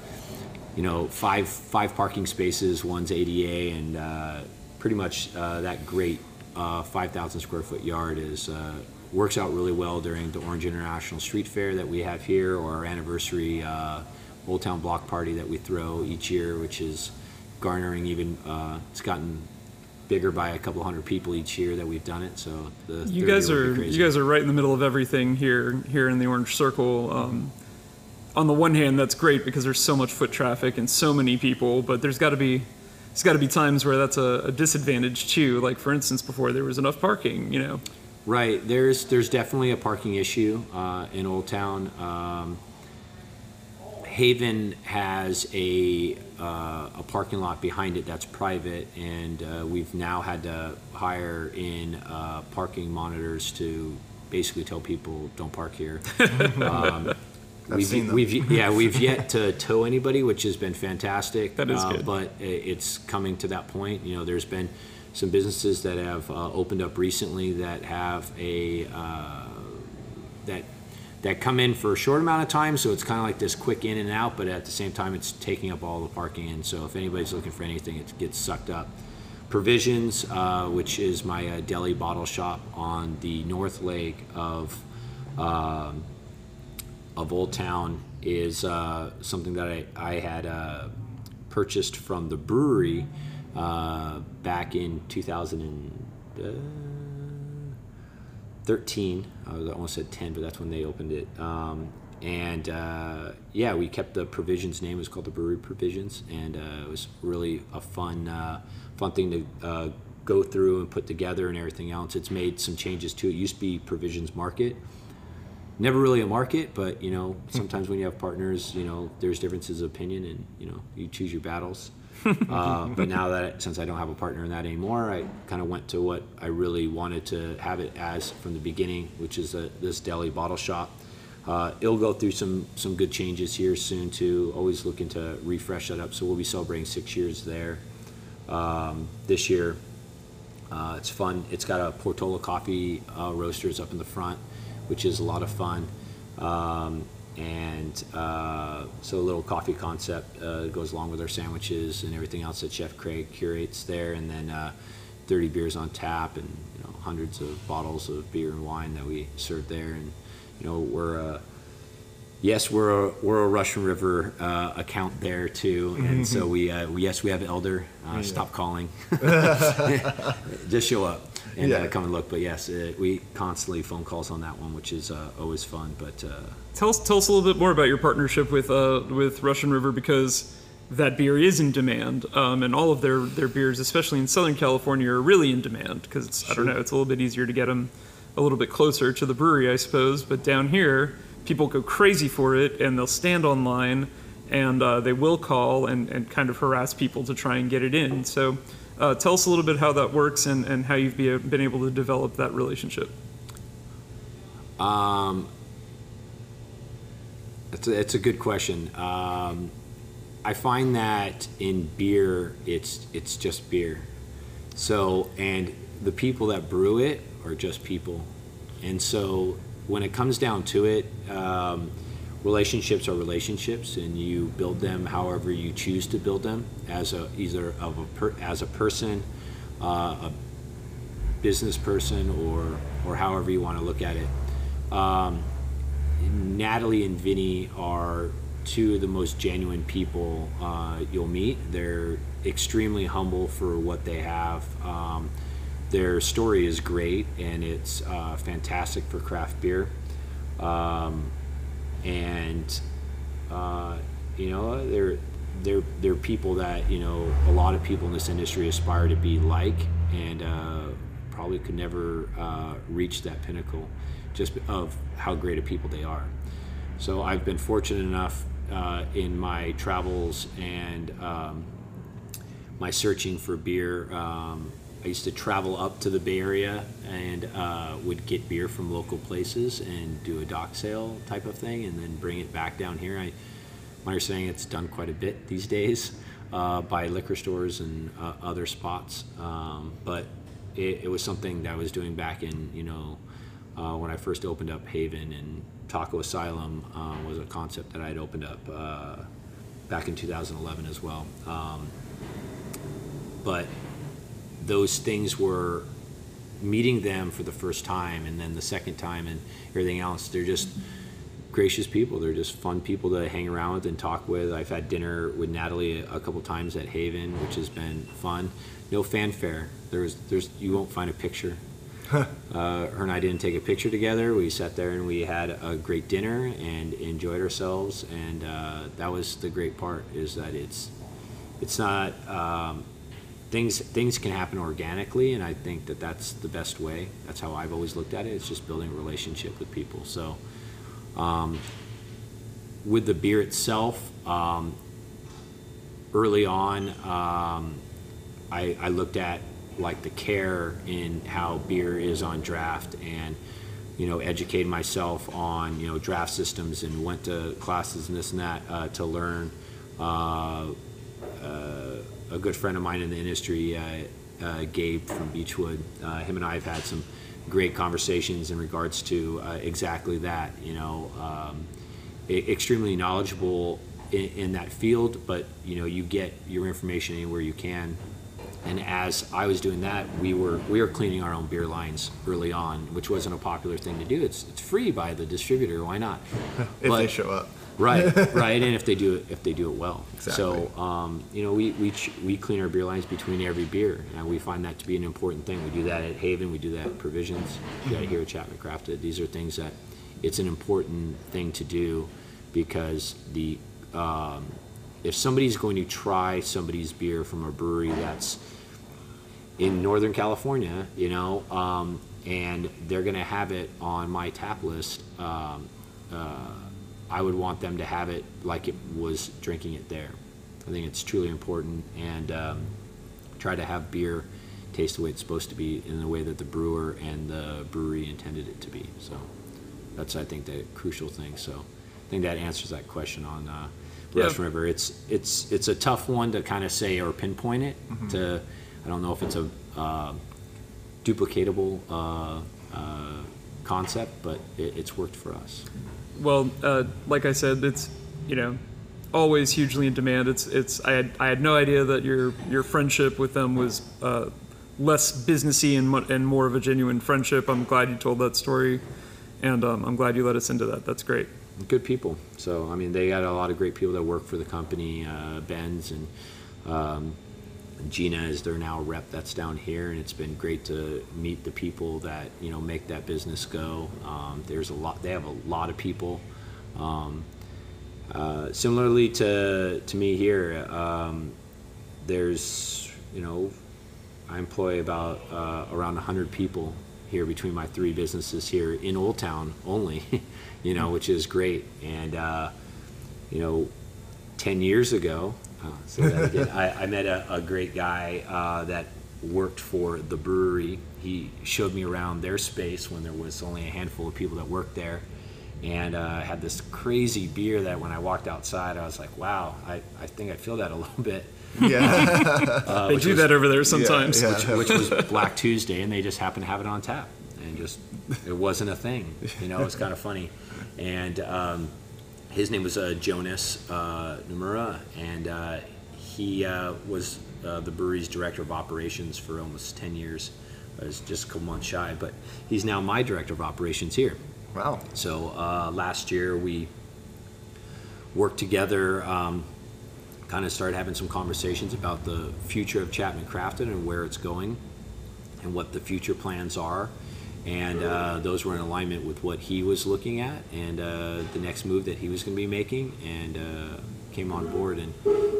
you know five five parking spaces, one's ADA, and uh, pretty much uh, that great uh, 5,000 square foot yard is. Uh, Works out really well during the Orange International Street Fair that we have here, or our anniversary uh, Old Town Block Party that we throw each year, which is garnering even, uh, it's gotten bigger by a couple hundred people each year that we've done it, so the you guys year will be are you guys are right in the middle of everything here here in the Orange Circle. Um, on the one hand, that's great because there's so much foot traffic and so many people, but there's got to be there's got to be times where that's a, a disadvantage too. Like for instance, before there was enough parking, you know. Right, there's, there's definitely a parking issue uh, in Old Town. Um, Haven has a, uh, a parking lot behind it that's private, and uh, we've now had to hire in uh, parking monitors to basically tell people, don't park here. Um, I've we've, seen them. we've yeah we've yet to tow anybody, which has been fantastic. That is uh, good. But it's coming to that point. You know, there's been some businesses that have uh, opened up recently that have a uh, that that come in for a short amount of time. So it's kind of like this quick in and out, but at the same time, it's taking up all the parking. And so if anybody's looking for anything, it gets sucked up. Provisions, uh, which is my uh, deli bottle shop on the north leg of um, of Old Town is uh, something that I, I had uh, purchased from the Bruery uh, back in 2013. I was- almost said 10, but that's when they opened it. Um, and uh, yeah, we kept the Provisions name. It was called the Bruery Provisions, and uh, it was really a fun, uh, fun thing to uh, go through and put together and everything else. It's made some changes to. It used to be Provisions Market never really a market, but you know, sometimes when you have partners, you know, there's differences of opinion, and you know, you choose your battles. uh, but now that since I don't have a partner in that anymore, I kind of went to what I really wanted to have it as from the beginning, which is a, this deli bottle shop. Uh, it'll go through some some good changes here soon too. Always looking to refresh that up. So we'll be celebrating six years there um, this year. Uh, it's fun. It's got a Portola coffee uh, roasters up in the front, which is a lot of fun. Um, and uh, so a little coffee concept uh, goes along with our sandwiches and everything else that Chef Craig curates there. And then uh, 30 beers on tap and you know hundreds of bottles of beer and wine that we serve there. And you know we're uh, yes, we're a, we're a Russian River uh, account there too, and so we, uh, we yes we have Elder. Uh, Stop calling, just show up and Yeah. uh, come and look. But yes, uh, we constantly phone calls on that one, which is uh, always fun. But uh, Tell us, tell us a little bit more about your partnership with uh, with Russian River because that beer is in demand, um, and all of their, their beers, especially in Southern California, are really in demand because it's I don't know, it's a little bit easier to get them a little bit closer to the brewery, I suppose. But down here, people go crazy for it, and they'll stand online, and uh, they will call and, and kind of harass people to try and get it in. So. Uh, tell us a little bit how that works and, and how you've be, been able to develop that relationship. Um, it's a, it's a good question. Um, I find that in beer, it's it's just beer. So and the people that brew it are just people, and so when it comes down to it, um, relationships are relationships, and you build them however you choose to build them as a either of a per, as a person, uh, a business person, or or however you want to look at it. Um, Natalie and Vinnie are two of the most genuine people uh, you'll meet. They're extremely humble for what they have. Um, their story is great and it's uh, fantastic for craft beer. Um, and uh, you know they're they're they're people that you know a lot of people in this industry aspire to be like and uh, probably could never uh, reach that pinnacle just of how great of people they are. So I've been fortunate enough uh, in my travels and um, my searching for beer. Um, I used to travel up to the Bay Area and uh, would get beer from local places and do a dock sale type of thing, and then bring it back down here. I, my understanding it's done quite a bit these days uh, by liquor stores and uh, other spots, um, but it, it, was something that I was doing back in you know uh, when I first opened up Haven and Taco Asylum uh, was a concept that I had opened up uh, back in 2011 as well. Um, but those things were meeting them for the first time and then the second time and everything else. They're just gracious people. They're just fun people to hang around with and talk with. I've had dinner with Natalie a, a couple times at Haven, which has been fun. No fanfare. There's, there's, you won't find a picture uh, her and I didn't take a picture together. We sat there and we had a great dinner and enjoyed ourselves. And uh, that was the great part is that it's it's not um, things things can happen organically, and I think that that's the best way. That's how I've always looked at it. It's just building a relationship with people. So. Um, with the beer itself, um, early on, um, I, I looked at like the care in how beer is on draft and you know educated myself on you know draft systems and went to classes and this and that uh, to learn uh, a good friend of mine in the industry uh, uh, Gabe from Beachwood uh, him and I have had some great conversations in regards to exactly that you know um, extremely knowledgeable in, in that field but you know you get your information anywhere you can and as I was doing that, we were we were cleaning our own beer lines early on, which wasn't a popular thing to do. It's it's free by the distributor. Why not? if but, they show up. Right, right, and if they do it, if they do it well. Exactly. So, um, you know, we, we we clean our beer lines between every beer, and we find that to be an important thing. We do that at Haven, we do that at Provisions, we do that here at Chapman Crafted. These are things that it's an important thing to do because the um, if somebody's going to try somebody's beer from a brewery that's in Northern California, you know, um, and they're going to have it on my tap list, um, uh, I would want them to have it like it was drinking it there. I think it's truly important and um, try to have beer taste the way it's supposed to be in the way that the brewer and the brewery intended it to be. So that's, I think, the crucial thing. So I think that answers that question on uh, yeah. River. It's, it's, it's a tough one to kind of say or pinpoint it mm-hmm. to I don't know if it's a uh, duplicatable uh, uh, concept, but it, it's worked for us. Well, uh, like I said, it's you know always hugely in demand. It's it's I had I had no idea that your your friendship with them was uh, less businessy and and more of a genuine friendship. I'm glad you told that story, and um, I'm glad you let us into that. That's great. Good people. So I mean, they got a lot of great people that work for the company, uh, Ben's and. Um, Gina is their now rep that's down here, and it's been great to meet the people that you know make that business go. Um, there's a lot; they have a lot of people. Um, uh, similarly to to me here, um, there's you know I employ about uh, around 100 people here between my three businesses here in Old Town only, you know, which is great. And uh, you know, 10 years ago, Uh, say that again. I, I met a, a great guy uh, that worked for the Bruery. He showed me around their space when there was only a handful of people that worked there, and uh, had this crazy beer that when I walked outside, I was like, "Wow, I, I think I feel that a little bit." Yeah. they do that over there sometimes. yeah. which, which was Black Tuesday, and they just happened to have it on tap, and just it wasn't a thing. You know, it was kind of funny. And um, his name was uh, Jonas uh, Nomura, and uh, he uh, was uh, the Bruery's director of operations for almost ten years. I was just a couple months shy, but he's now my director of operations here. wow. So uh, last year we worked together, um, kind of started having some conversations about the future of Chapman Crafted and where it's going and what the future plans are. And uh, those were in alignment with what he was looking at and uh, the next move that he was going to be making, and uh, came on board. And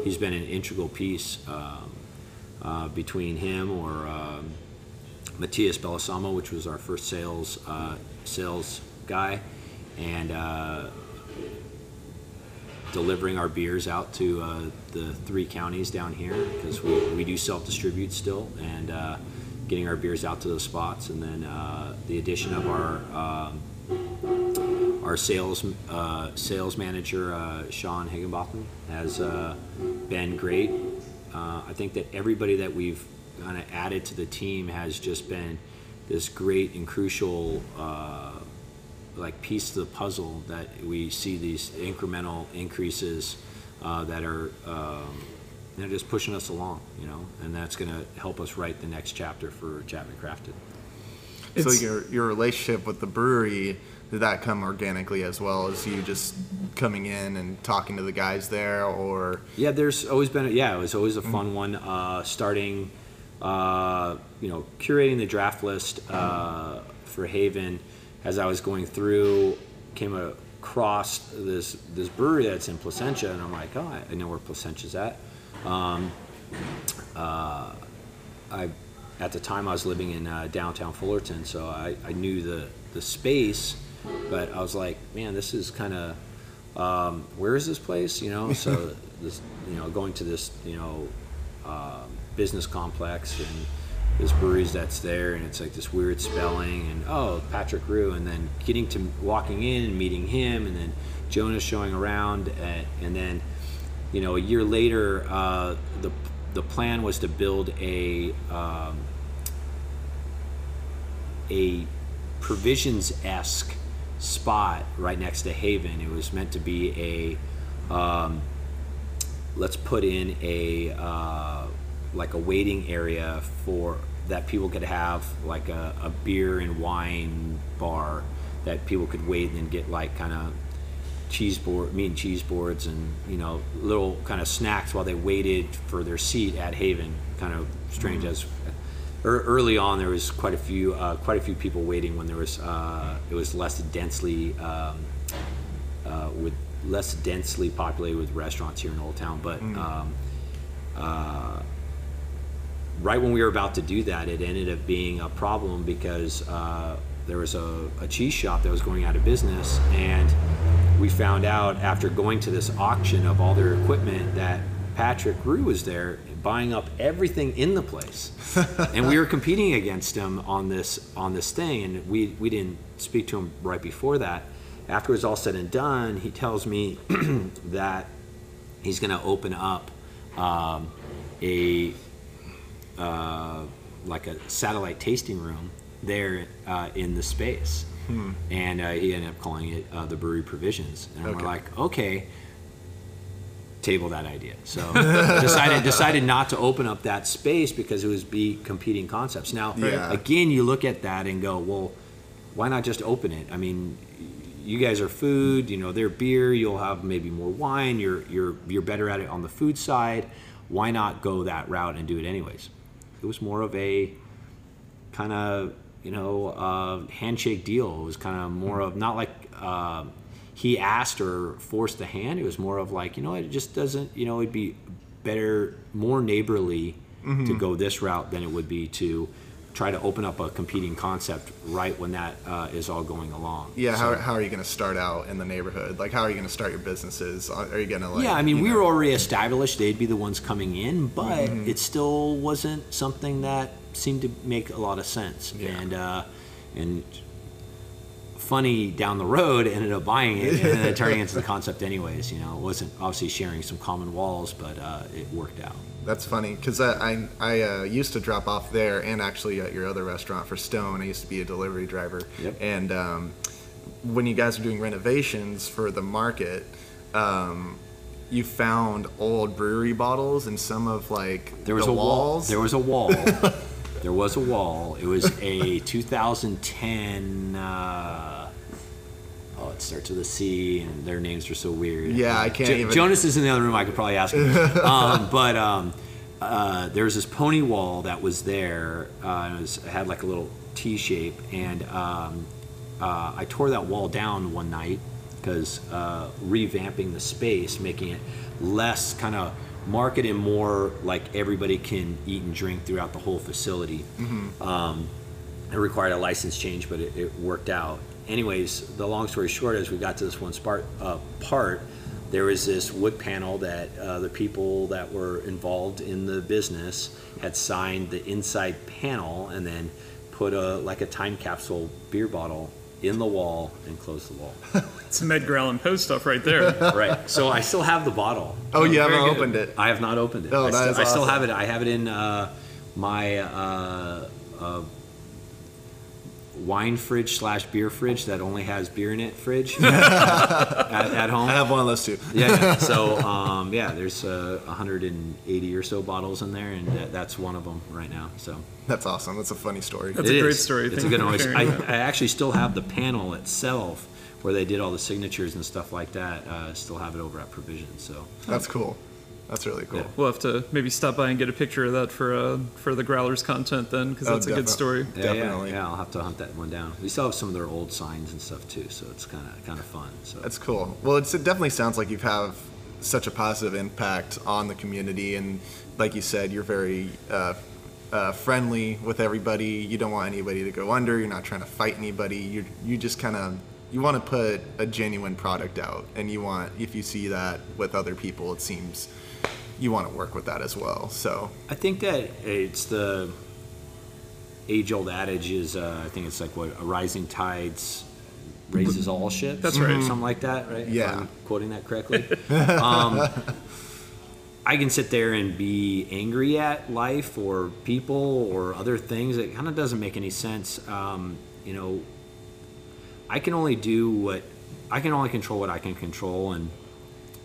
he's been an integral piece um, uh, between him or um, Matthias Belisamo, which was our first sales uh, sales guy, and uh, delivering our beers out to the three counties down here because we, we do self distribute still, and getting our beers out to those spots, and then uh, the addition of our um, our sales uh, sales manager uh, Sean Higginbotham has uh, been great. Uh, I think that everybody that we've kind of added to the team has just been this great and crucial like piece to the puzzle that we see these incremental increases that are um, you know, just pushing us along, you know, and that's going to help us write the next chapter for Chapman Crafted. So your your relationship with the Bruery did that come organically as well as you just coming in and talking to the guys there, or Yeah, there's always been, a, yeah, it was always a fun one. Uh, starting, uh, you know, curating the draft list uh, for Haven as I was going through, came across this this brewery that's in Placentia, and I'm like, oh, I know where Placentia's at. Um, uh, I, at the time, I was living in uh, downtown Fullerton, so I, I knew the the space, but I was like, man, this is kind of um, where is this place? You know, so this, you know, going to this, you know, um, business complex and this breweries that's there, and it's like this weird spelling, and oh, Patrick Rue, and then getting to walking in and meeting him, and then Jonah showing around, and, and then, you know, a year later, uh, the the plan was to build a um, a provisions esque spot right next to Haven. It was meant to be a um, let's put in a uh, like a waiting area for that people could have like a, a beer and wine bar that people could wait and get like kind of cheese board meat and cheese boards and you know little kind of snacks while they waited for their seat at Haven kind of strange as early on there was quite a few uh, quite a few people waiting when there was uh, it was less densely um, uh, with less densely populated with restaurants here in Old Town but um, uh, right when we were about to do that, it ended up being a problem because uh, there was a, a cheese shop that was going out of business, and we found out after going to this auction of all their equipment that Patrick Rue was there buying up everything in the place, and we were competing against him on this on this thing, and we we didn't speak to him right before that. After it was all said and done, he tells me that he's going to open up um, a uh, like a satellite tasting room there uh, in the space. And uh, he ended up calling it uh, the Bruery Provisions. And Okay. we're like, okay, table that idea. So decided decided not to open up that space because it was be competing concepts. Now, Yeah. again, you look at that and go, well, why not just open it? I mean, you guys are food, you know, they're beer. You'll have maybe more wine. You're you're you're better at it on the food side. Why not go that route and do it anyways? It was more of a kind of you know uh, handshake deal. It was kind of more of not like uh, he asked or forced the hand. It was more of like you know it just doesn't you know it'd be better more neighborly to go this route than it would be to try to open up a competing concept right when that uh, is all going along. Yeah, So- how, how are you going to start out in the neighborhood? Like, how are you going to start your businesses? Are you going to like? yeah, I mean, we know- were already established. They'd be the ones coming in, but Mm-hmm. it still wasn't something that seemed to make a lot of sense. Yeah. And uh, and funny down the road ended up buying it and then turning into the concept anyways. You know, it wasn't obviously sharing some common walls, but uh, it worked out. That's funny because I I, I uh, used to drop off there and actually at your other restaurant for Stone. I used to be a delivery driver. Yep. And um, when you guys were doing renovations for the market, um, you found old brewery bottles and some of like There was the a walls. wall. There was a wall. there was a wall. It was a 2010. Uh, oh, it starts with a C, and their names are so weird. Yeah, I can't Jo- even- Jonas is in the other room. I could probably ask him. um, but um, uh, there was this pony wall that was there. Uh, it, was, it had like a little T shape, and um, uh, I tore that wall down one night because uh, revamping the space, making it less kind of market and more like everybody can eat and drink throughout the whole facility. Um, it required a license change, but it, it worked out. Anyways, the long story short is we got to this one part, uh, part there was this wood panel that uh, the people that were involved in the business had signed the inside panel and then put a like a time capsule beer bottle in the wall and close the wall. It's some Edgar Allan Poe stuff right there. right. So I still have the bottle. oh, you very haven't good. opened it. I have not opened it. Oh, I, that still, is I still have it. I have it in uh, my uh, uh, wine fridge slash beer fridge that only has beer in it fridge at, at home. I have one of those too. yeah, yeah. So um, yeah, there's uh, 180 or so bottles in there, and that, that's one of them right now. So That's awesome. That's a funny story. That's it a great story. It's Thank a good you for noise. I. I actually still have the panel itself where they did all the signatures and stuff like that. Uh, still have it over at Provision. So That's cool. That's really cool. Yeah. We'll have to maybe stop by and get a picture of that for uh, for the Growlers content then, because Oh, that's a good story. Yeah, Definitely. Yeah, yeah, I'll have to hunt that one down. We still have some of their old signs and stuff too, so it's kind of kind of fun. So That's cool. Well, it's, it definitely sounds like you have such a positive impact on the community, and like you said, you're very uh, uh, friendly with everybody. You don't want anybody to go under. You're not trying to fight anybody. You you just kind of you want to put a genuine product out, and you want if you see that with other people, it seems you want to work with that as well. So I think that it's the age-old adage is uh, I think it's like what a rising tides raises all ships. That's right. something like that, right? If Yeah. I'm quoting that correctly. um, I can sit there and be angry at life or people or other things. It kind of doesn't make any sense. Um, you know, I can only do what I can only control what I can control, and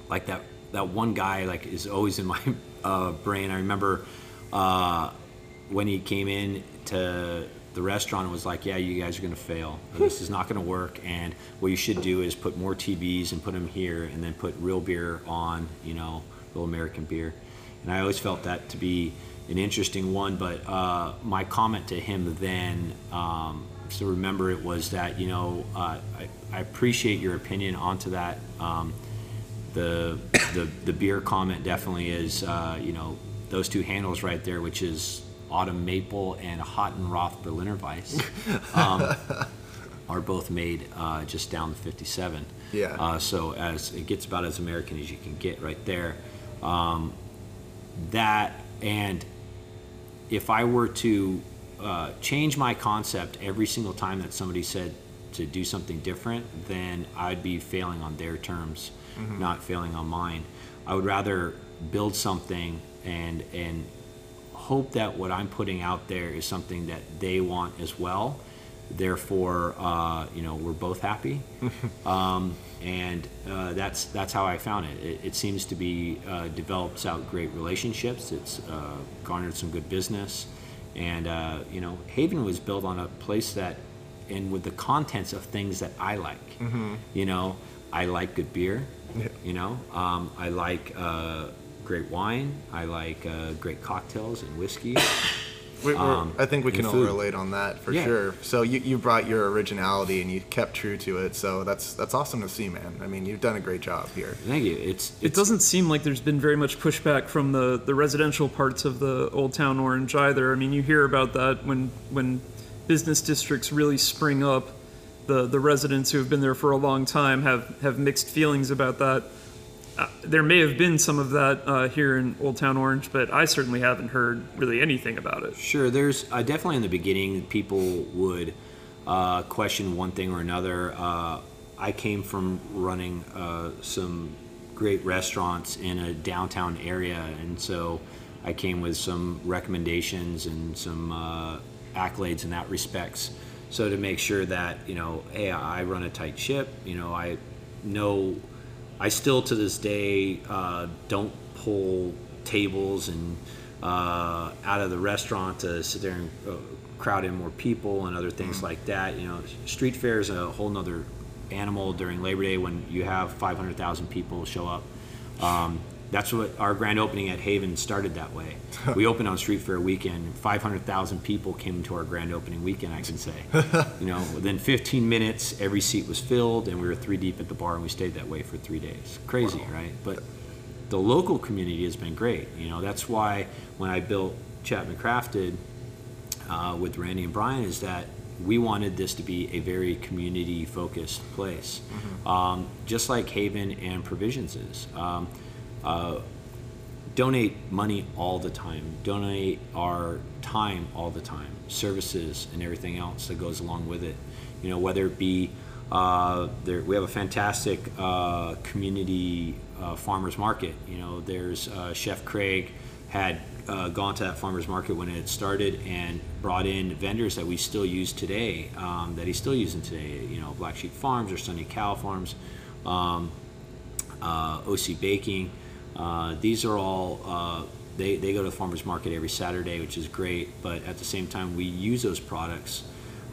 like that that one guy like is always in my uh, brain. I remember uh, when he came in to the restaurant and was like, "Yeah, you guys are gonna fail. This is not gonna work. And what you should do is put more TVs and put them here, and then put real beer on. You know, real American beer." And I always felt that to be an interesting one. But uh, my comment to him then. Um, so remember, it was that you know uh, I, I appreciate your opinion onto that. Um, the, the the beer comment definitely is uh, you know those two handles right there, which is autumn maple and Hottenroth Berliner Weiss, um, are both made uh, just down the 57. Yeah. Uh, so as it gets about as American as you can get right there. Um, that and if I were to uh, change my concept every single time that somebody said to do something different, then I'd be failing on their terms, not failing on mine. I would rather build something and and hope that what I'm putting out there is something that they want as well. Therefore, uh, you know, we're both happy, um, and uh, that's that's how I found it. It, it seems to be uh, develops out great relationships. It's uh, garnered some good business, and uh, you know, Haven was built on a place that, and with the contents of things that I like. You know, I like good beer. You know, um, I like uh, great wine. I like uh, great cocktails and whiskey. We, um, I think we can all food. relate on that for Yeah. sure. So you, you brought your originality and you kept true to it. So that's that's awesome to see, man. I mean, you've done a great job here. Thank you. It's It doesn't seem like there's been very much pushback from the, the residential parts of the Old Town Orange either. I mean, you hear about that when when business districts really spring up. The the residents who have been there for a long time have have mixed feelings about that. Uh, there may have been some of that uh, here in Old Town Orange, but I certainly haven't heard really anything about it. Sure, there's uh, definitely in the beginning people would uh, question one thing or another. Uh, I came from running some great restaurants in a downtown area, and so I came with some recommendations and some accolades in that respects. So to make sure that you know, hey, I run a tight ship. You know, I know I still to this day uh, don't pull tables and uh, out of the restaurant to sit there and uh, crowd in more people and other things like that. You know, street fair is a whole nother animal during Labor Day when you have 500,000 people show up. Um, that's what our grand opening at Haven started that way. we opened on Street Fair weekend. 500,000 people came to our grand opening weekend, I can say. you know, within 15 minutes, every seat was filled, and we were three deep at the bar, and we stayed that way for three days. Crazy, right? But the local community has been great. You know, that's why when I built Chapman Crafted uh, with Randy and Brian, is that we wanted this to be a very community focused place, um, just like Haven and Provisions is. Um, uh, donate money all the time, donate our time all the time, services and everything else that goes along with it. You know, whether it be uh, there, we have a fantastic uh, community uh, farmers market. You know, there's uh, Chef Craig had uh, gone to that farmers market when it started and brought in vendors that we still use today, um, that he's still using today. You know, Black Sheep Farms or Sunny Cow Farms, um, OC Baking. Uh, these are all uh, they, they go to the farmers market every Saturday, which is great. But at the same time, we use those products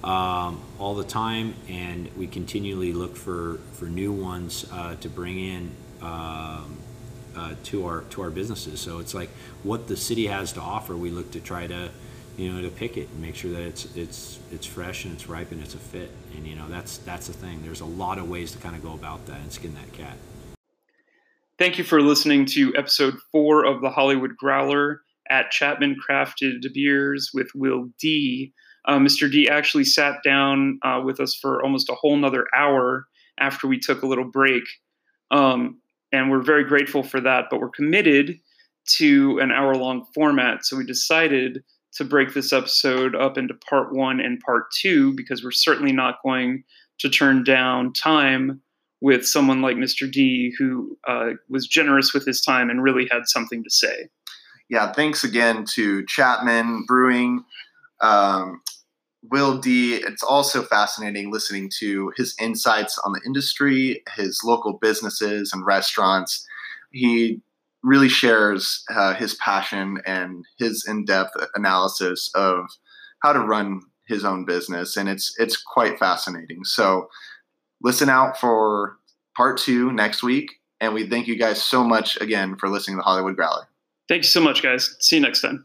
um, all the time, and we continually look for for new ones uh, to bring in. Um, uh, to our to our businesses, so it's like what the city has to offer. We look to try to, you know, to pick it and make sure that it's it's it's fresh and it's ripe and it's a fit. And you know, that's that's the thing. There's a lot of ways to kind of go about that and skin that cat. Thank you for listening to episode four of the Hollywood Growler at Chapman Crafted Beers with Will D. Uh, Mr. D actually sat down uh, with us for almost a whole nother hour after we took a little break. Um, and we're very grateful for that, but we're committed to an hour long format. So we decided to break this episode up into part one and part two because we're certainly not going to turn down time with someone like Mr. D, who uh, was generous with his time and really had something to say. Yeah, thanks again to Chapman Brewing, um, Will D. It's also fascinating listening to his insights on the industry, his local businesses and restaurants. He really shares uh, his passion and his in-depth analysis of how to run his own business, and it's it's quite fascinating. So, listen out for part two next week, and we thank you guys so much again for listening to the Hollywood Growler. Thank you so much, guys. See you next time.